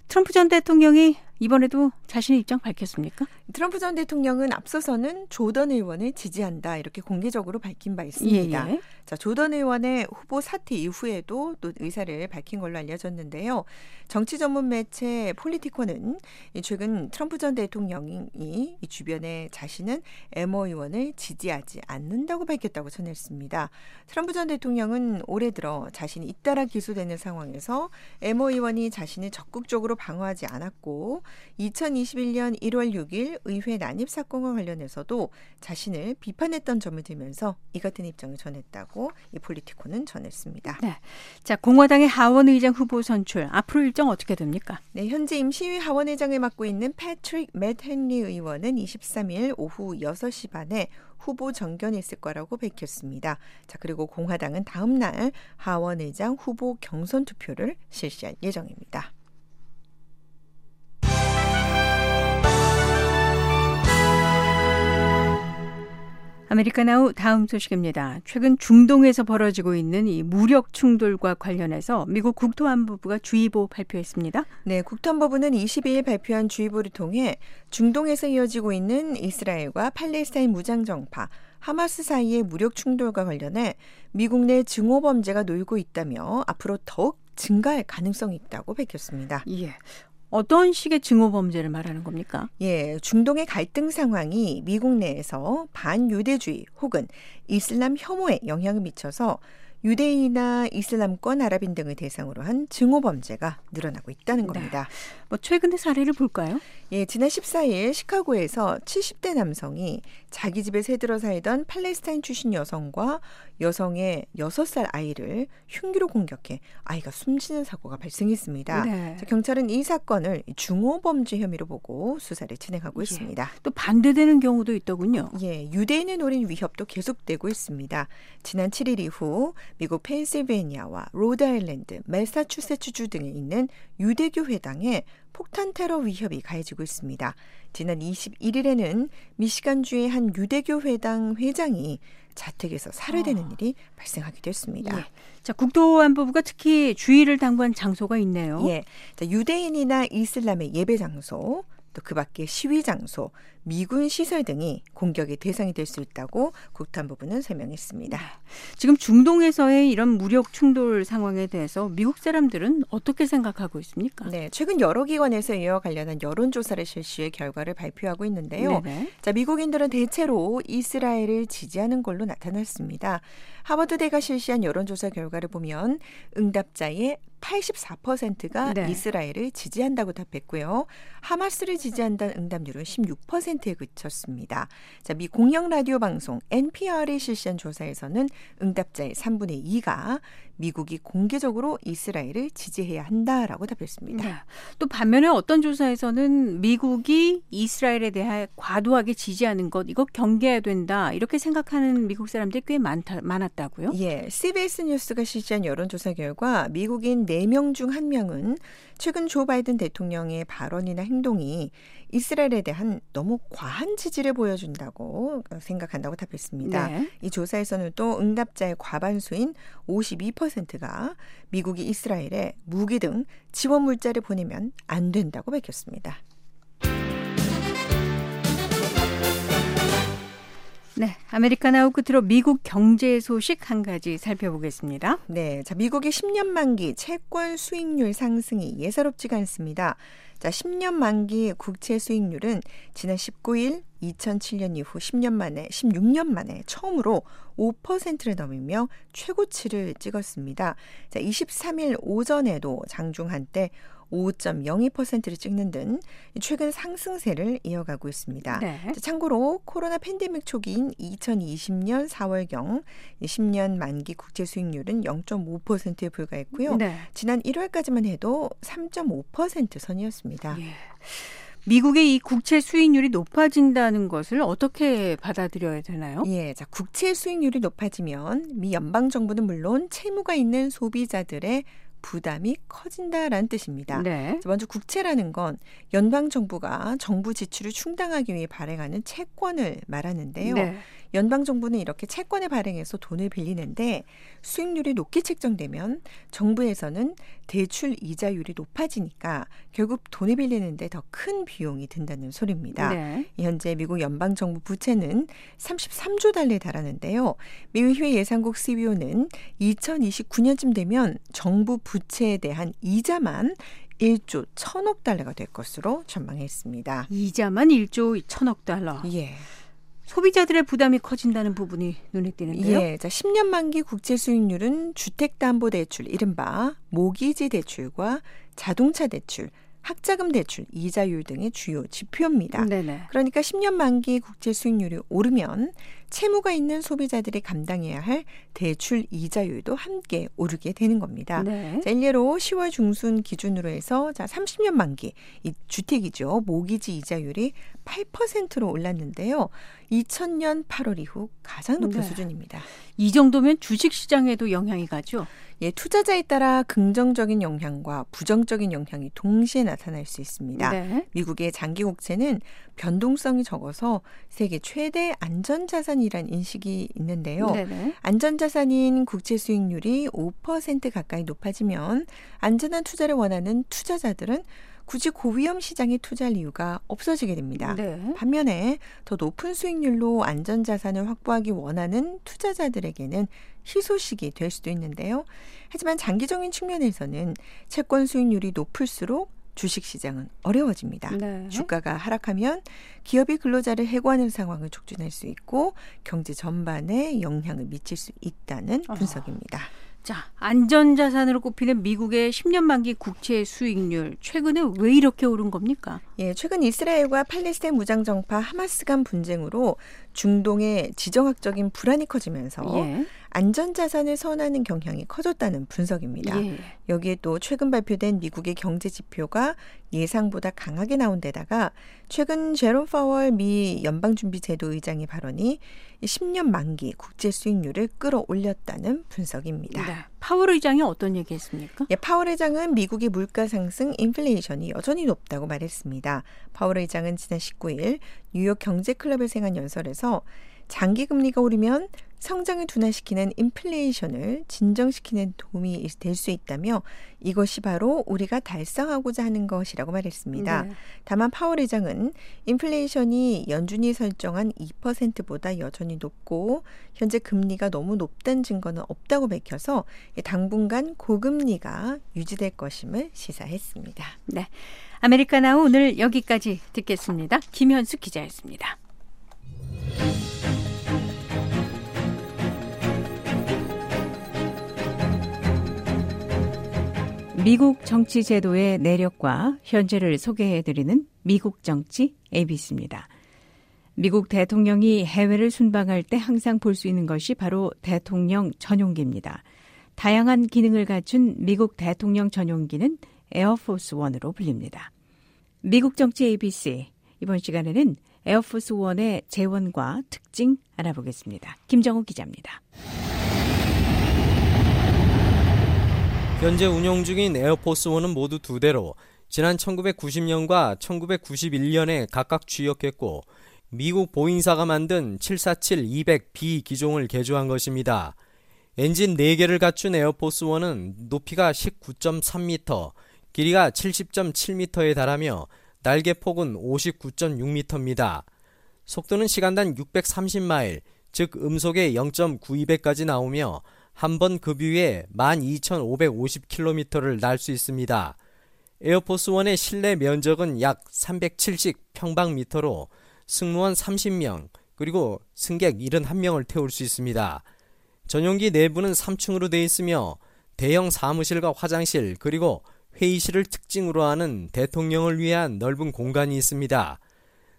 트럼프 전 대통령이 이번에도 자신의 입장 밝혔습니까? 트럼프 전 대통령은 앞서서는 조던 의원을 지지한다 이렇게 공개적으로 밝힌 바 있습니다. 예, 예. 자, 조던 의원의 후보 사퇴 이후에도 또 의사를 밝힌 걸로 알려졌는데요. 정치 전문 매체 폴리티코는 최근 트럼프 전 대통령이 이 주변에 자신은 에머 의원을 지지하지 않는다고 밝혔다고 전했습니다. 트럼프 전 대통령은 올해 들어 자신이 잇따라 기소되는 상황에서 에머 의원이 자신을 적극적으로 방어하지 않았고 2021년 1월 6일 의회 난입 사건과 관련해서도 자신을 비판했던 점을 들면서 이 같은 입장을 전했다고 이 폴리티코는 전했습니다. 네. 자, 공화당의 하원 의장 후보 선출 앞으로 일정 어떻게 됩니까? 네, 현재 임시위 하원 의장을 맡고 있는 패트릭 맷 헨리 의원은 23일 오후 6시 반에 후보 정견이 있을 거라고 밝혔습니다. 자, 그리고 공화당은 다음 날 하원 의장 후보 경선 투표를 실시할 예정입니다. 아메리카 나우 다음 소식입니다. 최근 중동에서 벌어지고 있는 이 무력 충돌과 관련해서 미국 국토안보부가 주의보 발표했습니다. 네, 국토안보부는 22일 발표한 주의보를 통해 중동에서 이어지고 있는 이스라엘과 팔레스타인 무장 정파 하마스 사이의 무력 충돌과 관련해 미국 내 증오 범죄가 늘고 있다며 앞으로 더욱 증가할 가능성이 있다고 밝혔습니다. 예. 어떤 식의 증오 범죄를 말하는 겁니까? 예, 중동의 갈등 상황이 미국 내에서 반유대주의 혹은 이슬람 혐오에 영향을 미쳐서 유대인이나 이슬람권 아랍인 등을 대상으로 한 증오 범죄가 늘어나고 있다는 네. 겁니다. 네. 뭐 최근의 사례를 볼까요? 예, 지난 14일 시카고에서 70대 남성이 자기 집에 새들어 살던 팔레스타인 출신 여성과 여성의 6살 아이를 흉기로 공격해 아이가 숨지는 사고가 발생했습니다. 네. 경찰은 이 사건을 중호범죄 혐의로 보고 수사를 진행하고 예. 있습니다. 또 반대되는 경우도 있더군요. 예, 유대인을 노린 위협도 계속되고 있습니다. 지난 7일 이후 미국 펜실베니아와 로드아일랜드, 매사추세츠주 등에 있는 유대교 회당에 폭탄 테러 위협이 가해지고 있습니다. 지난 21일에는 미시간주의 한 유대교 회당 회장이 자택에서 살해되는 어. 일이 발생하기도 했습니다. 예. 자, 국토안보부가 특히 주의를 당부한 장소가 있네요. 예. 자, 유대인이나 이슬람의 예배 장소, 또 그 밖에 시위 장소, 미군 시설 등이 공격의 대상이 될 수 있다고 국토안보부는 설명했습니다. 네. 지금 중동에서의 이런 무력 충돌 상황에 대해서 미국 사람들은 어떻게 생각하고 있습니까? 네, 최근 여러 기관에서 이와 관련한 여론 조사를 실시해 결과를 발표하고 있는데요. 네네. 자, 미국인들은 대체로 이스라엘을 지지하는 걸로 나타났습니다. 하버드대가 실시한 여론조사 결과를 보면 응답자의 84%가 네. 이스라엘을 지지한다고 답했고요. 하마스를 지지한다는 응답률은 16%에 그쳤습니다. 자, 미 공영 라디오 방송 NPR이 실시한 조사에서는 응답자의 3분의 2가 미국이 공개적으로 이스라엘을 지지해야 한다라고 답했습니다. 네. 또 반면에 어떤 조사에서는 미국이 이스라엘에 대해 과도하게 지지하는 것 이거 경계해야 된다 이렇게 생각하는 미국 사람들이 꽤 많다, 많았다고요? 예, CBS 뉴스가 실시한 여론조사 결과 미국인 4명 중 1명은 최근 조 바이든 대통령의 발언이나 행동이 이스라엘에 대한 너무 과한 지지를 보여준다고 생각한다고 답했습니다. 네. 이 조사에서는 또 응답자의 과반수인 52%가 미국이 이스라엘에 무기 등 지원 물자를 보내면 안 된다고 밝혔습니다. 네, 아메리카나우 끝으로 미국 경제 소식 한 가지 살펴보겠습니다. 네, 자 미국의 10년 만기 채권 수익률 상승이 예사롭지가 않습니다. 자, 10년 만기 국채 수익률은 지난 19일 2007년 이후 10년 만에 16년 만에 처음으로 5%를 넘으며 최고치를 찍었습니다. 자, 23일 오전에도 장중 한때 5.02%를 찍는 등 최근 상승세를 이어가고 있습니다. 네. 참고로 코로나 팬데믹 초기인 2020년 4월경 10년 만기 국채 수익률은 0.5%에 불과했고요. 네. 지난 1월까지만 해도 3.5% 선이었습니다. 예. 미국의 이 국채 수익률이 높아진다는 것을 어떻게 받아들여야 되나요? 예, 자 국채 수익률이 높아지면 미 연방 정부는 물론 채무가 있는 소비자들의 부담이 커진다라는 뜻입니다. 네. 먼저 국채라는 건 연방 정부가 정부 지출을 충당하기 위해 발행하는 채권을 말하는데요. 네. 연방 정부는 이렇게 채권을 발행해서 돈을 빌리는데 수익률이 높게 책정되면 정부에서는 대출 이자율이 높아지니까 결국 돈을 빌리는데 더 큰 비용이 든다는 소리입니다. 네. 현재 미국 연방 정부 부채는 33조 달러에 달하는데요. 미의회 예산국 CBO는 2029년쯤 되면 정부 부채에 대한 이자만 1조 1천억 달러가 될 것으로 전망했습니다. 이자만 1조 1천억 달러. 예. 소비자들의 부담이 커진다는 부분이 눈에 띄는데요. 예, 자 10년 만기 국제 수익률은 주택담보대출, 이른바 모기지 대출과 자동차 대출, 학자금 대출, 이자율 등의 주요 지표입니다. 네네. 그러니까 10년 만기 국제 수익률이 오르면 채무가 있는 소비자들이 감당해야 할 대출 이자율도 함께 오르게 되는 겁니다. 네. 자, 일례로 10월 중순 기준으로 해서 자 30년 만기 이 주택이죠. 모기지 이자율이 8%로 올랐는데요. 2000년 8월 이후 가장 높은 네. 수준입니다. 이 정도면 주식 시장에도 영향이 가죠. 예, 투자자에 따라 긍정적인 영향과 부정적인 영향이 동시에 나타날 수 있습니다. 네. 미국의 장기 국채는 변동성이 적어서 세계 최대 안전 자산 이란 인식이 있는데요. 네네. 안전자산인 국채 수익률이 5% 가까이 높아지면 안전한 투자를 원하는 투자자들은 굳이 고위험 시장에 투자할 이유가 없어지게 됩니다. 네. 반면에 더 높은 수익률로 안전자산을 확보하기 원하는 투자자들에게는 희소식이 될 수도 있는데요. 하지만 장기적인 측면에서는 채권 수익률이 높을수록 주식 시장은 어려워집니다. 네. 주가가 하락하면 기업이 근로자를 해고하는 상황을 촉진할 수 있고 경제 전반에 영향을 미칠 수 있다는 분석입니다. 어. 자, 안전자산으로 꼽히는 미국의 10년 만기 국채 수익률 최근에 왜 이렇게 오른 겁니까? 예, 최근 이스라엘과 팔레스타인 무장정파 하마스 간 분쟁으로 중동의 지정학적인 불안이 커지면서 예. 안전자산을 선호하는 경향이 커졌다는 분석입니다. 예. 여기에 또 최근 발표된 미국의 경제 지표가 예상보다 강하게 나온 데다가 최근 제롬 파월 미 연방준비제도 의장의 발언이 10년 만기 국제 수익률을 끌어올렸다는 분석입니다. 네. 파월 의장이 어떤 얘기했습니까? 예, 파월 의장은 미국의 물가 상승, 인플레이션이 여전히 높다고 말했습니다. 파월 의장은 지난 19일 뉴욕 경제 클럽에서 행한 연설에서 장기 금리가 오르면 성장을 둔화시키는 인플레이션을 진정시키는 도움이 될 수 있다며 이것이 바로 우리가 달성하고자 하는 것이라고 말했습니다. 네. 다만 파월 의장은 인플레이션이 연준이 설정한 2%보다 여전히 높고 현재 금리가 너무 높다는 증거는 없다고 밝혀서 당분간 고금리가 유지될 것임을 시사했습니다. 네. 아메리카나우 오늘 여기까지 듣겠습니다. 김현수 기자였습니다. 미국 정치 제도의 내력과 현재를 소개해드리는 미국 정치 ABC입니다. 미국 대통령이 해외를 순방할 때 항상 볼 수 있는 것이 바로 대통령 전용기입니다. 다양한 기능을 갖춘 미국 대통령 전용기는 에어포스 원으로 불립니다. 미국 정치 ABC 이번 시간에는 에어포스 원의 제원과 특징 알아보겠습니다. 김정우 기자입니다. 현재 운영 중인 에어포스원은 모두 두 대로 지난 1990년과 1991년에 각각 취역했고 미국 보잉사가 만든 747-200B 기종을 개조한 것입니다. 엔진 4개를 갖춘 에어포스원은 높이가 19.3m, 길이가 70.7m에 달하며 날개 폭은 59.6m입니다. 속도는 시간당 630마일, 즉 음속의 0.92배까지 나오며 한 번 급유에 12,550km를 날 수 있습니다. 에어포스 원의 실내 면적은 약 370평방미터로 승무원 30명, 그리고 승객 71명을 태울 수 있습니다. 전용기 내부는 3층으로 되어 있으며 대형 사무실과 화장실, 그리고 회의실을 특징으로 하는 대통령을 위한 넓은 공간이 있습니다.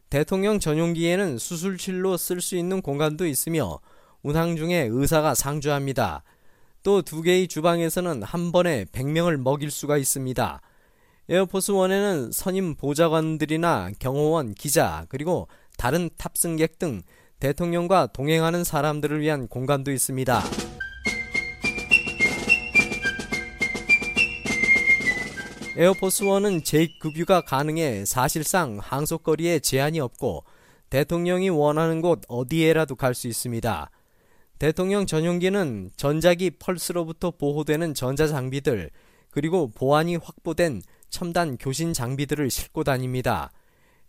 대통령 전용기에는 수술실로 쓸 수 있는 공간도 있으며 운항 중에 의사가 상주합니다. 또 두 개의 주방에서는 한 번에 100명을 먹일 수가 있습니다. 에어포스 원에는 선임 보좌관들이나 경호원, 기자, 그리고 다른 탑승객 등 대통령과 동행하는 사람들을 위한 공간도 있습니다. 에어포스 원은 재급유가 가능해 사실상 항속거리에 제한이 없고 대통령이 원하는 곳 어디에라도 갈 수 있습니다. 대통령 전용기는 전자기 펄스로부터 보호되는 전자장비들 그리고 보안이 확보된 첨단 교신 장비들을 싣고 다닙니다.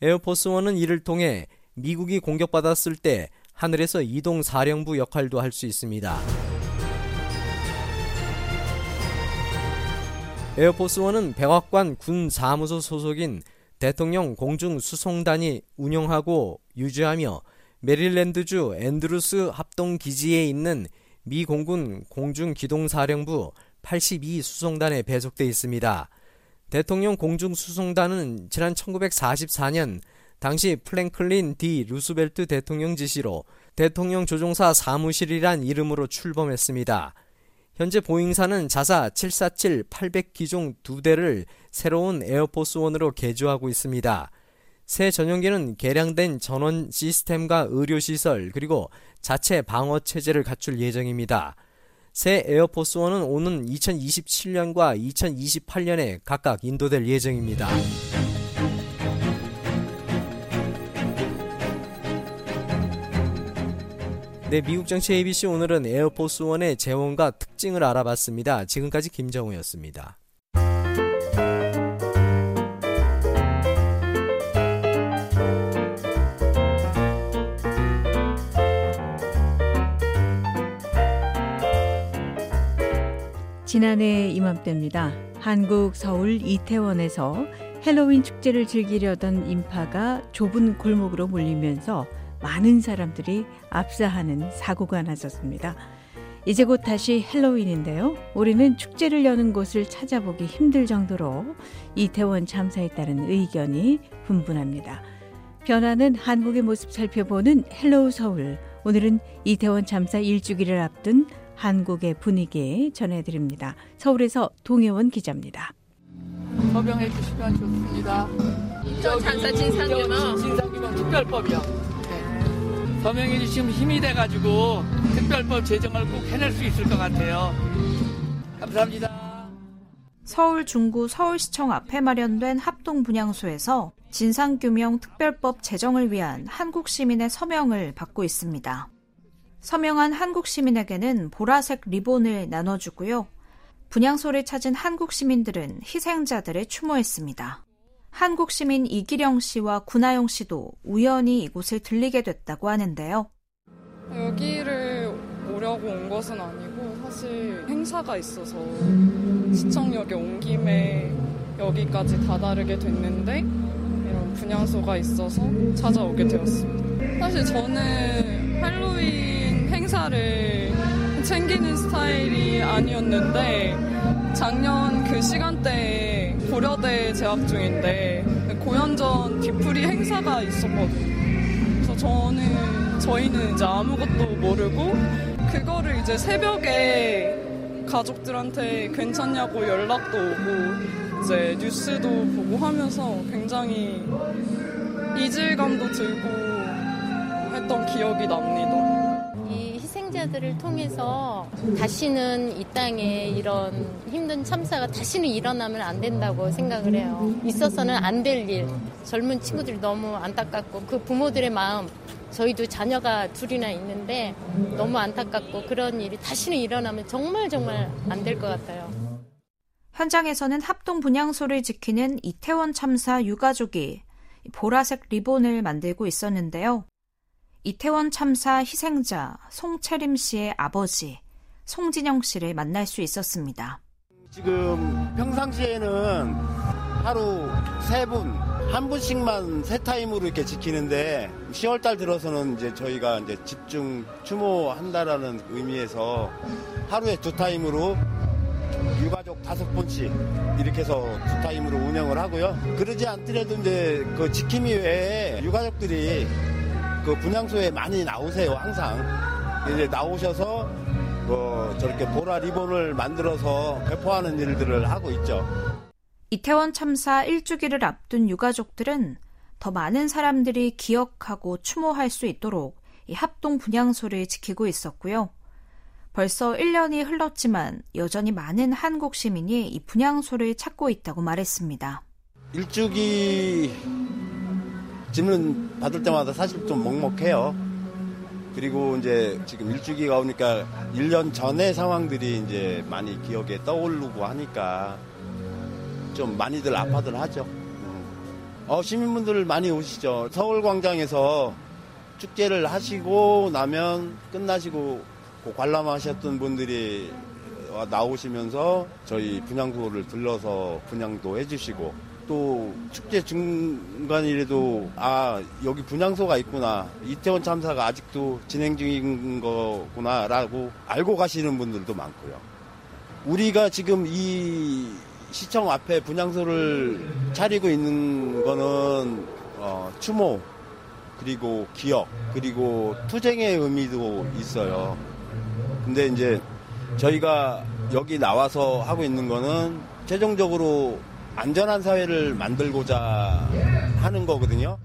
에어포스원은 이를 통해 미국이 공격받았을 때 하늘에서 이동 사령부 역할도 할 수 있습니다. 에어포스원은 백악관 군 사무소 소속인 대통령 공중 수송단이 운영하고 유지하며 메릴랜드주 앤드루스 합동기지에 있는 미 공군 공중기동사령부 82 수송단에 배속돼 있습니다. 대통령 공중수송단은 지난 1944년 당시 프랭클린 디 루스벨트 대통령 지시로 대통령 조종사 사무실이란 이름으로 출범했습니다. 현재 보잉사는 자사 747-800 기종 두 대를 새로운 에어포스원으로 개조하고 있습니다. 새 전용기는 개량된 전원 시스템과 의료시설 그리고 자체 방어 체제를 갖출 예정입니다. 새 에어포스원은 오는 2027년과 2028년에 각각 인도될 예정입니다. 네, 미국 정치 ABC 오늘은 에어포스원의 재원과 특징을 알아봤습니다. 지금까지 김정우였습니다. 지난해 이맘때입니다. 한국 서울 이태원에서 헬로윈 축제를 즐기려던 인파가 좁은 골목으로 몰리면서 많은 사람들이 압사하는 사고가 났었습니다. 이제 곧 다시 헬로윈인데요. 올해는 축제를 여는 곳을 찾아보기 힘들 정도로 이태원 참사에 따른 의견이 분분합니다. 변하는 한국의 모습 살펴보는 헬로우 서울. 오늘은 이태원 참사 일주기를 앞둔 한국의 분위기 전해드립니다. 서울에서 동혜원 기자입니다. 서명해 주시면 좋습니다. 저 장사 진상규모. 진상규모 특별법이요. 네. 서명해 주시면 힘이 돼가지고 특별법 제정을 꼭 해낼 수 있을 것 같아요. 감사합니다. 서울 중구 서울시청 앞에 마련된 합동 분향소에서 진상규명 특별법 제정을 위한 한국 시민의 서명을 받고 있습니다. 서명한 한국 시민에게는 보라색 리본을 나눠주고요. 분향소를 찾은 한국 시민들은 희생자들을 추모했습니다. 한국 시민 이기령 씨와 구나영 씨도 우연히 이곳을 들리게 됐다고 하는데요. 여기를 오려고 온 것은 아니고 사실 행사가 있어서 시청역에 온 김에 여기까지 다다르게 됐는데 이런 분향소가 있어서 찾아오게 되었습니다. 사실 저는 할로윈 행사를 챙기는 스타일이 아니었는데 작년 그 시간대에 고려대 재학 중인데 고연전 뒤풀이 행사가 있었거든요. 그래서 저는 저희는 이제 아무것도 모르고 그거를 이제 새벽에 가족들한테 괜찮냐고 연락도 오고 이제 뉴스도 보고 하면서 굉장히 이질감도 들고 했던 기억이 납니다. 이 희생자들을 통해서 다시는 이 땅에 이런 힘든 참사가 다시는 일어나면 안 된다고 생각을 해요. 있어서는 안 될 일. 젊은 친구들이 너무 안타깝고 그 부모들의 마음. 저희도 자녀가 둘이나 있는데 너무 안타깝고 그런 일이 다시는 일어나면 정말 정말 안 될 것 같아요. 현장에서는 합동 분향소를 지키는 이태원 참사 유가족이 보라색 리본을 만들고 있었는데요. 이태원 참사 희생자 송채림 씨의 아버지 송진영 씨를 만날 수 있었습니다. 지금 평상시에는 하루 세 분, 한 분씩만 세 타임으로 이렇게 지키는데 10월 달 들어서는 이제 저희가 이제 집중 추모한다라는 의미에서 하루에 두 타임으로 유가족 다섯 분씩 이렇게 해서 두 타임으로 운영을 하고요. 그러지 않더라도 이제 그 지킴이 외에 유가족들이 그 분향소에 많이 나오세요, 항상. 이제 나오셔서 뭐 저렇게 보라 리본을 만들어서 배포하는 일들을 하고 있죠. 이태원 참사 1주기를 앞둔 유가족들은 더 많은 사람들이 기억하고 추모할 수 있도록 이 합동 분향소를 지키고 있었고요. 벌써 1년이 흘렀지만 여전히 많은 한국 시민이 이 분향소를 찾고 있다고 말했습니다. 일주기 질문 받을 때마다 사실 좀 먹먹해요. 그리고 이제 지금 일주기가 오니까 1년 전의 상황들이 이제 많이 기억에 떠오르고 하니까 좀 많이들 아파들 하죠. 어, 시민분들 많이 오시죠. 서울광장에서 축제를 하시고 나면 끝나시고 관람하셨던 분들이 나오시면서 저희 분향소를 들러서 분향도 해주시고 또 축제 중간이라도 아 여기 분향소가 있구나 이태원 참사가 아직도 진행 중인 거구나라고 알고 가시는 분들도 많고요. 우리가 지금 이 시청 앞에 분향소를 차리고 있는 거는 어, 추모 그리고 기억 그리고 투쟁의 의미도 있어요. 근데 이제 저희가 여기 나와서 하고 있는 거는 최종적으로 안전한 사회를 만들고자 하는 거거든요.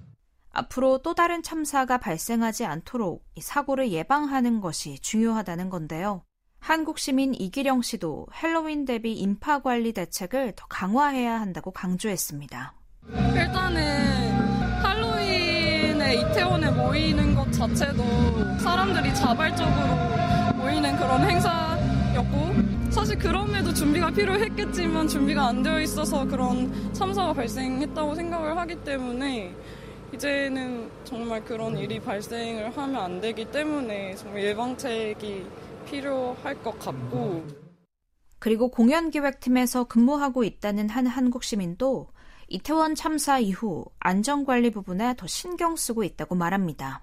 앞으로 또 다른 참사가 발생하지 않도록 사고를 예방하는 것이 중요하다는 건데요. 한국 시민 이기령 씨도 헬로윈 대비 인파 관리 대책을 더 강화해야 한다고 강조했습니다. 일단은 할로윈에 이태원에 모이는 것 자체도 사람들이 자발적으로 모이는 그런 행사였고 사실 그럼에도 준비가 필요했겠지만 준비가 안 되어 있어서 그런 참사가 발생했다고 생각을 하기 때문에 이제는 정말 그런 일이 발생을 하면 안 되기 때문에 정말 예방책이 필요할 것 같고 그리고 공연기획팀에서 근무하고 있다는 한 한국 시민도 이태원 참사 이후 안전관리 부분에 더 신경 쓰고 있다고 말합니다.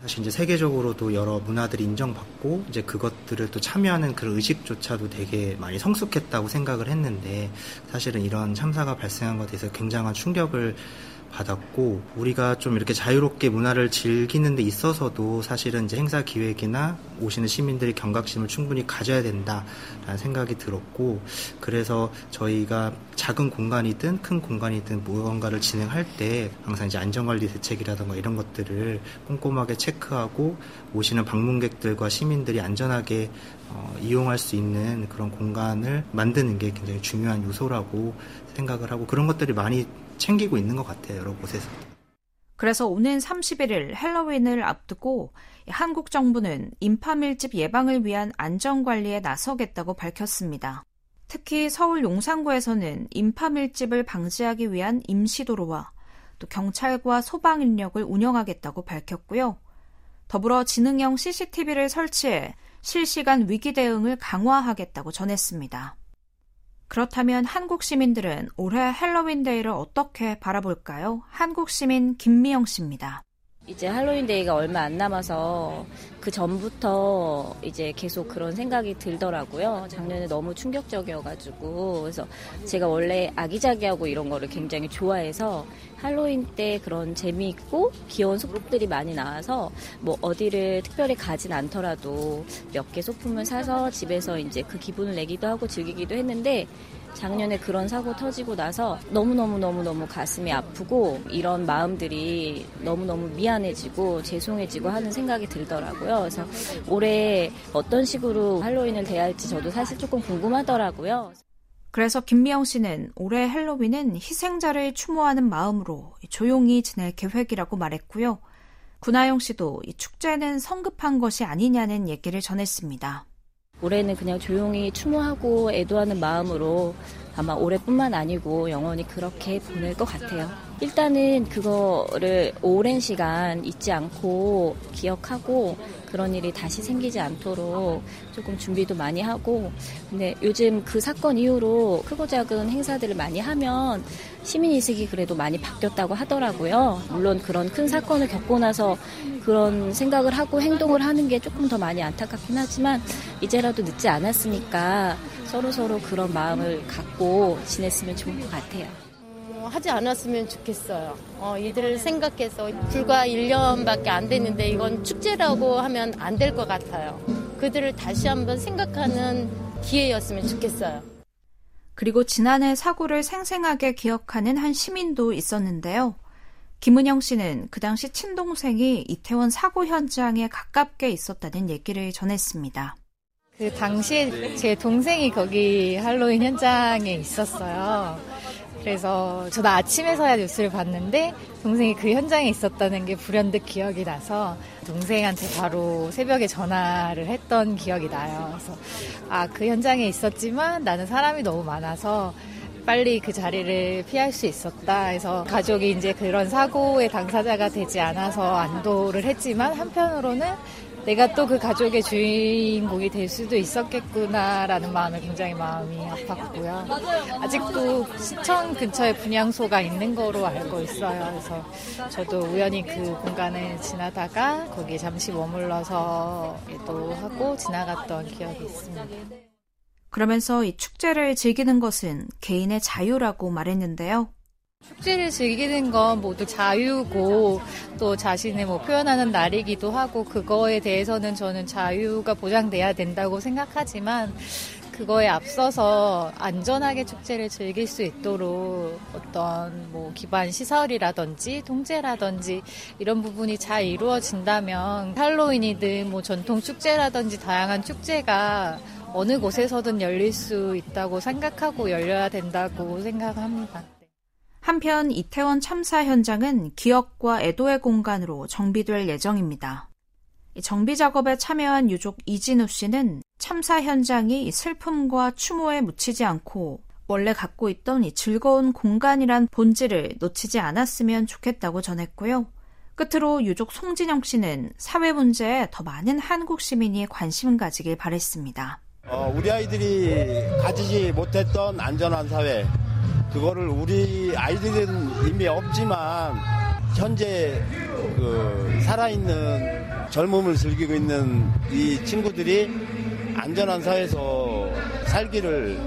사실 이제 세계적으로도 여러 문화들이 인정받고 이제 그것들을 또 참여하는 그런 의식조차도 되게 많이 성숙했다고 생각을 했는데 사실은 이런 참사가 발생한 것에 대해서 굉장한 충격을 받았고 우리가 좀 이렇게 자유롭게 문화를 즐기는 데 있어서도 사실은 이제 행사 기획이나 오시는 시민들이 경각심을 충분히 가져야 된다라는 생각이 들었고 그래서 저희가 작은 공간이든 큰 공간이든 무언가를 진행할 때 항상 이제 안전관리 대책이라든가 이런 것들을 꼼꼼하게 체크하고 오시는 방문객들과 시민들이 안전하게 어, 이용할 수 있는 그런 공간을 만드는 게 굉장히 중요한 요소라고 생각을 하고 그런 것들이 많이 챙기고 있는 것 같아요, 여러 곳에서. 그래서 오는 31일 헬로윈을 앞두고 한국 정부는 인파 밀집 예방을 위한 안전 관리에 나서겠다고 밝혔습니다. 특히 서울 용산구에서는 인파 밀집을 방지하기 위한 임시도로와 또 경찰과 소방 인력을 운영하겠다고 밝혔고요. 더불어 지능형 CCTV를 설치해 실시간 위기 대응을 강화하겠다고 전했습니다. 그렇다면 한국 시민들은 올해 헬로윈 데이를 어떻게 바라볼까요? 한국 시민 김미영 씨입니다. 이제 할로윈 데이가 얼마 안 남아서 그 전부터 이제 계속 그런 생각이 들더라고요. 작년에 너무 충격적이어가지고. 그래서 제가 원래 아기자기하고 이런 거를 굉장히 좋아해서 할로윈 때 그런 재미있고 귀여운 소품들이 많이 나와서 뭐 어디를 특별히 가진 않더라도 몇 개 소품을 사서 집에서 이제 그 기분을 내기도 하고 즐기기도 했는데 작년에 그런 사고 터지고 나서 너무너무너무너무 가슴이 아프고 이런 마음들이 너무너무 미안해지고 죄송해지고 하는 생각이 들더라고요. 그래서 올해 어떤 식으로 할로윈을 대할지 저도 사실 조금 궁금하더라고요. 그래서 김미영 씨는 올해 할로윈은 희생자를 추모하는 마음으로 조용히 지낼 계획이라고 말했고요. 구나영 씨도 이 축제는 성급한 것이 아니냐는 얘기를 전했습니다. 올해는 그냥 조용히 추모하고 애도하는 마음으로 아마 올해뿐만 아니고 영원히 그렇게 보낼 것 같아요. 일단은 그거를 오랜 시간 잊지 않고 기억하고 그런 일이 다시 생기지 않도록 조금 준비도 많이 하고 근데 요즘 그 사건 이후로 크고 작은 행사들을 많이 하면 시민 의식이 그래도 많이 바뀌었다고 하더라고요. 물론 그런 큰 사건을 겪고 나서 그런 생각을 하고 행동을 하는 게 조금 더 많이 안타깝긴 하지만 이제라도 늦지 않았으니까 서로서로 그런 마음을 갖고 지냈으면 좋을 것 같아요. 하지 않았으면 좋겠어요. 어, 이들을 생각해서 불과 1년밖에 안 됐는데 이건 축제라고 하면 안 될 것 같아요. 그들을 다시 한번 생각하는 기회였으면 좋겠어요. 그리고 지난해 사고를 생생하게 기억하는 한 시민도 있었는데요. 김은영 씨는 그 당시 친동생이 이태원 사고 현장에 가깝게 있었다는 얘기를 전했습니다. 그 당시에 제 동생이 거기 할로윈 현장에 있었어요. 그래서 저도 아침에서야 뉴스를 봤는데 동생이 그 현장에 있었다는 게 불현듯 기억이 나서 동생한테 바로 새벽에 전화를 했던 기억이 나요. 그래서 아, 그 현장에 있었지만 나는 사람이 너무 많아서 빨리 그 자리를 피할 수 있었다 해서 가족이 이제 그런 사고의 당사자가 되지 않아서 안도를 했지만 한편으로는 내가 또 그 가족의 주인공이 될 수도 있었겠구나라는 마음에 굉장히 마음이 아팠고요. 아직도 시청 근처에 분향소가 있는 거로 알고 있어요. 그래서 저도 우연히 그 공간을 지나다가 거기 잠시 머물러서 또 하고 지나갔던 기억이 있습니다. 그러면서 이 축제를 즐기는 것은 개인의 자유라고 말했는데요. 축제를 즐기는 건 모두 자유고 또 자신의 뭐 표현하는 날이기도 하고 그거에 대해서는 저는 자유가 보장돼야 된다고 생각하지만 그거에 앞서서 안전하게 축제를 즐길 수 있도록 어떤 뭐 기반 시설이라든지 통제라든지 이런 부분이 잘 이루어진다면 할로윈이든 뭐 전통 축제라든지 다양한 축제가 어느 곳에서든 열릴 수 있다고 생각하고 열려야 된다고 생각합니다. 한편 이태원 참사 현장은 기억과 애도의 공간으로 정비될 예정입니다. 정비 작업에 참여한 유족 이진우 씨는 참사 현장이 슬픔과 추모에 묻히지 않고 원래 갖고 있던 이 즐거운 공간이란 본질을 놓치지 않았으면 좋겠다고 전했고요. 끝으로 유족 송진영 씨는 사회 문제에 더 많은 한국 시민이 관심 가지길 바랬습니다. 어, 우리 아이들이 가지지 못했던 안전한 사회 그거를 우리 아이들은 이미 없지만 현재 그 살아있는 젊음을 즐기고 있는 이 친구들이 안전한 사회에서 살기를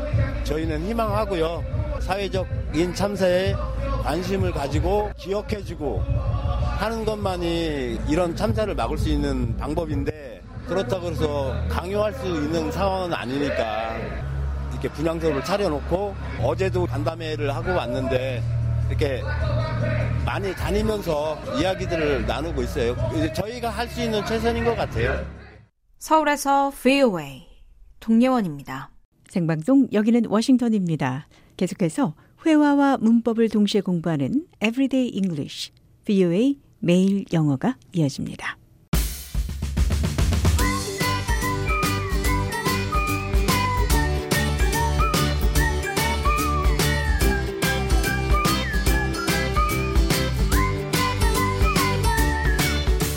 저희는 희망하고요. 사회적인 참사에 관심을 가지고 기억해주고 하는 것만이 이런 참사를 막을 수 있는 방법인데 그렇다고 해서 강요할 수 있는 상황은 아니니까 이렇게 분향소를 차려놓고 어제도 간담회를 하고 왔는데 이렇게 많이 다니면서 이야기들을 나누고 있어요. 저희가 할 수 있는 최선인 것 같아요. 서울에서 VOA 동예원입니다. 생방송 여기는 워싱턴입니다. 계속해서 회화와 문법을 동시에 공부하는 Everyday English, VOA 매일 영어가 이어집니다.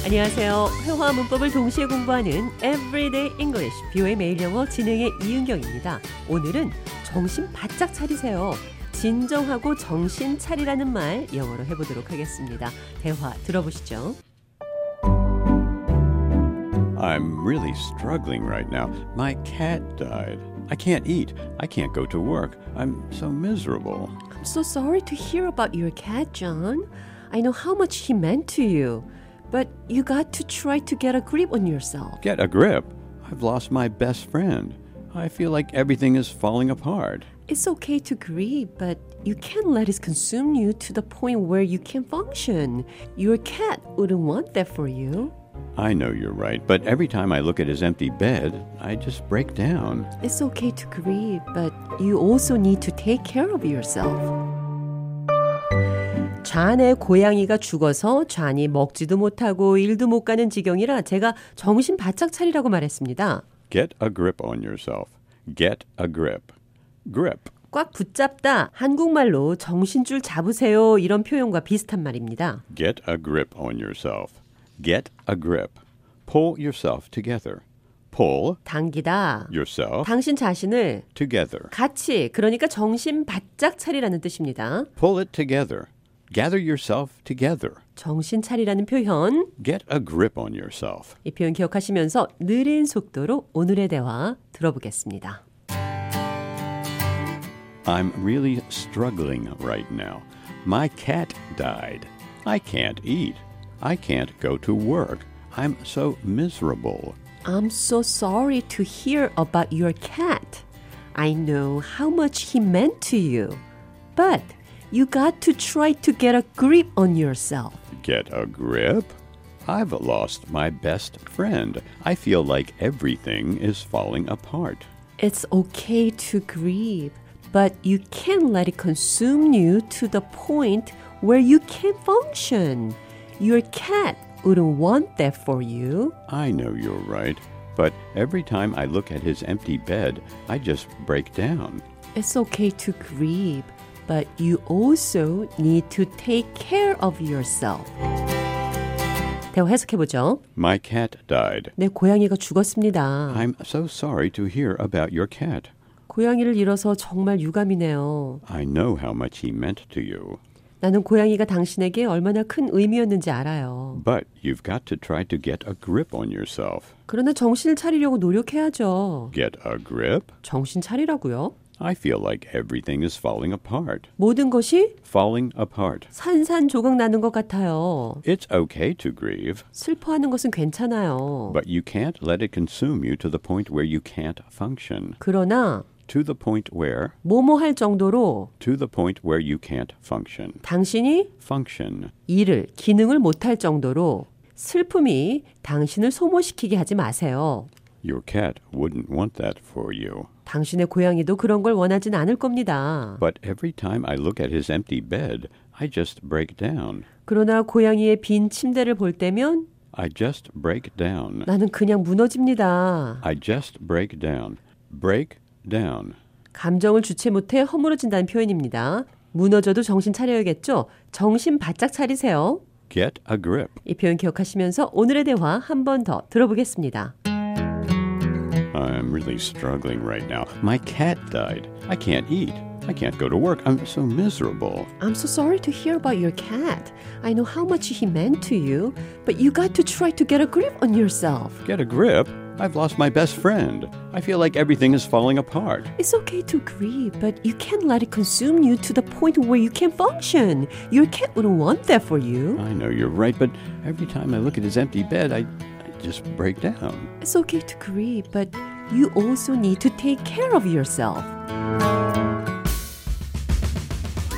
안녕하세요. 회화 문법을 동시에 공부하는 Everyday English, 뷰의 매일 영어 진행의 이은경입니다. 오늘은 정신 바짝 차리세요. 진정하고 정신 차리라는 말 영어로 해보도록 하겠습니다. 대화 들어보시죠. I'm really struggling right now. My cat died. I can't eat. I can't go to work. I'm so miserable. I'm so sorry to hear about your cat, John. I know how much he meant to you. But you got to try to get a grip on yourself. Get a grip? I've lost my best friend. I feel like everything is falling apart. It's okay to grieve, but you can't let it consume you to the point where you can't function. Your cat wouldn't want that for you. I know you're right, but every time I look at his empty bed, I just break down. It's okay to grieve, but you also need to take care of yourself. 잔의 고양이가 죽어서 잔이 먹지도 못하고 일도 못 가는 지경이라 제가 정신 바짝 차리라고 말했습니다. Get a grip on yourself. Get a grip. Grip. 꽉 붙잡다 한국말로 정신줄 잡으세요 이런 표현과 비슷한 말입니다. Get a grip on yourself. Get a grip. Pull yourself together. Pull 당기다 yourself 당신 자신을 together. 같이 그러니까 정신 바짝 차리라는 뜻입니다. Pull it together. Gather yourself together. 정신 차리라는 표현. Get a grip on yourself. 이 표현 기억하시면서 느린 속도로 오늘의 대화 들어보겠습니다. I'm really struggling right now. My cat died. I can't eat. I can't go to work. I'm so miserable. I'm so sorry to hear about your cat. I know how much he meant to you. But you got to try to get a grip on yourself. Get a grip? I've lost my best friend. I feel like everything is falling apart. It's okay to grieve, but you can't let it consume you to the point where you can't function. Your cat wouldn't want that for you. I know you're right, but every time I look at his empty bed, I just break down. It's okay to grieve, but you also need to take care of yourself. 대화 해석해보죠. My cat died. 내 고양이가 죽었습니다. I'm so sorry to hear about your cat. 고양이를 잃어서 정말 유감이네요. I know how much he meant to you. 나는 고양이가 당신에게 얼마나 큰 의미였는지 알아요. But you've got to try to get a grip on yourself. 그러나 정신을 차리려고 노력해야죠. Get a grip? 정신 차리라고요? I feel like everything is falling apart. 모든 것이 Falling apart. 산산조각 나는 것 같아요. It's okay to grieve, 슬퍼하는 것은 괜찮아요. but you can't let it consume you to the point where you can't function. 그러나 To the point where, 뭐뭐 할 정도로 to the point where you can't function. 당신이 Function. 일을, 기능을 못할 정도로 슬픔이 당신을 소모시키게 하지 마세요. Your cat wouldn't want that for you. 당신의 고양이도 그런 걸 원하진 않을 겁니다. But every time I look at his empty bed, I just break down. 그러나 고양이의 빈 침대를 볼 때면 I just break down. 나는 그냥 무너집니다. I just break down. Break down. 감정을 주체 못해 허물어진다는 표현입니다. 무너져도 정신 차려야겠죠? 정신 바짝 차리세요. Get a grip. 이 표현 기억하시면서 오늘의 대화 한 번 더 들어보겠습니다. I'm really struggling right now. My cat died. I can't eat. I can't go to work. I'm so miserable. I'm so sorry to hear about your cat. I know how much he meant to you, but you got to try to get a grip on yourself. Get a grip? I've lost my best friend. I feel like everything is falling apart. It's okay to grieve, but you can't let it consume you to the point where you can't function. Your cat wouldn't want that for you. I know you're right, but every time I look at his empty bed, I, just break down. It's okay to grieve, but you also need to take care of yourself.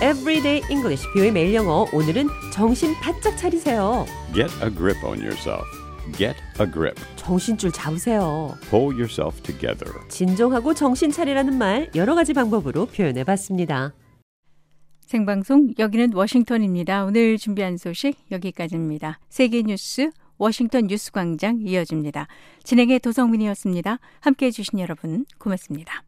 Everyday English, 뷰의 매일 영어. 오늘은 정신 바짝 차리세요. Get a grip on yourself. Get a grip. 정신줄 잡으세요. Pull yourself together. 진정하고 정신 차리라는 말 여러 가지 방법으로 표현해 봤습니다. 생방송 여기는 워싱턴입니다. 오늘 준비한 소식 여기까지입니다. 세계 뉴스 워싱턴 뉴스 광장 이어집니다. 진행의 도성민이었습니다. 함께 해 주신 여러분 고맙습니다.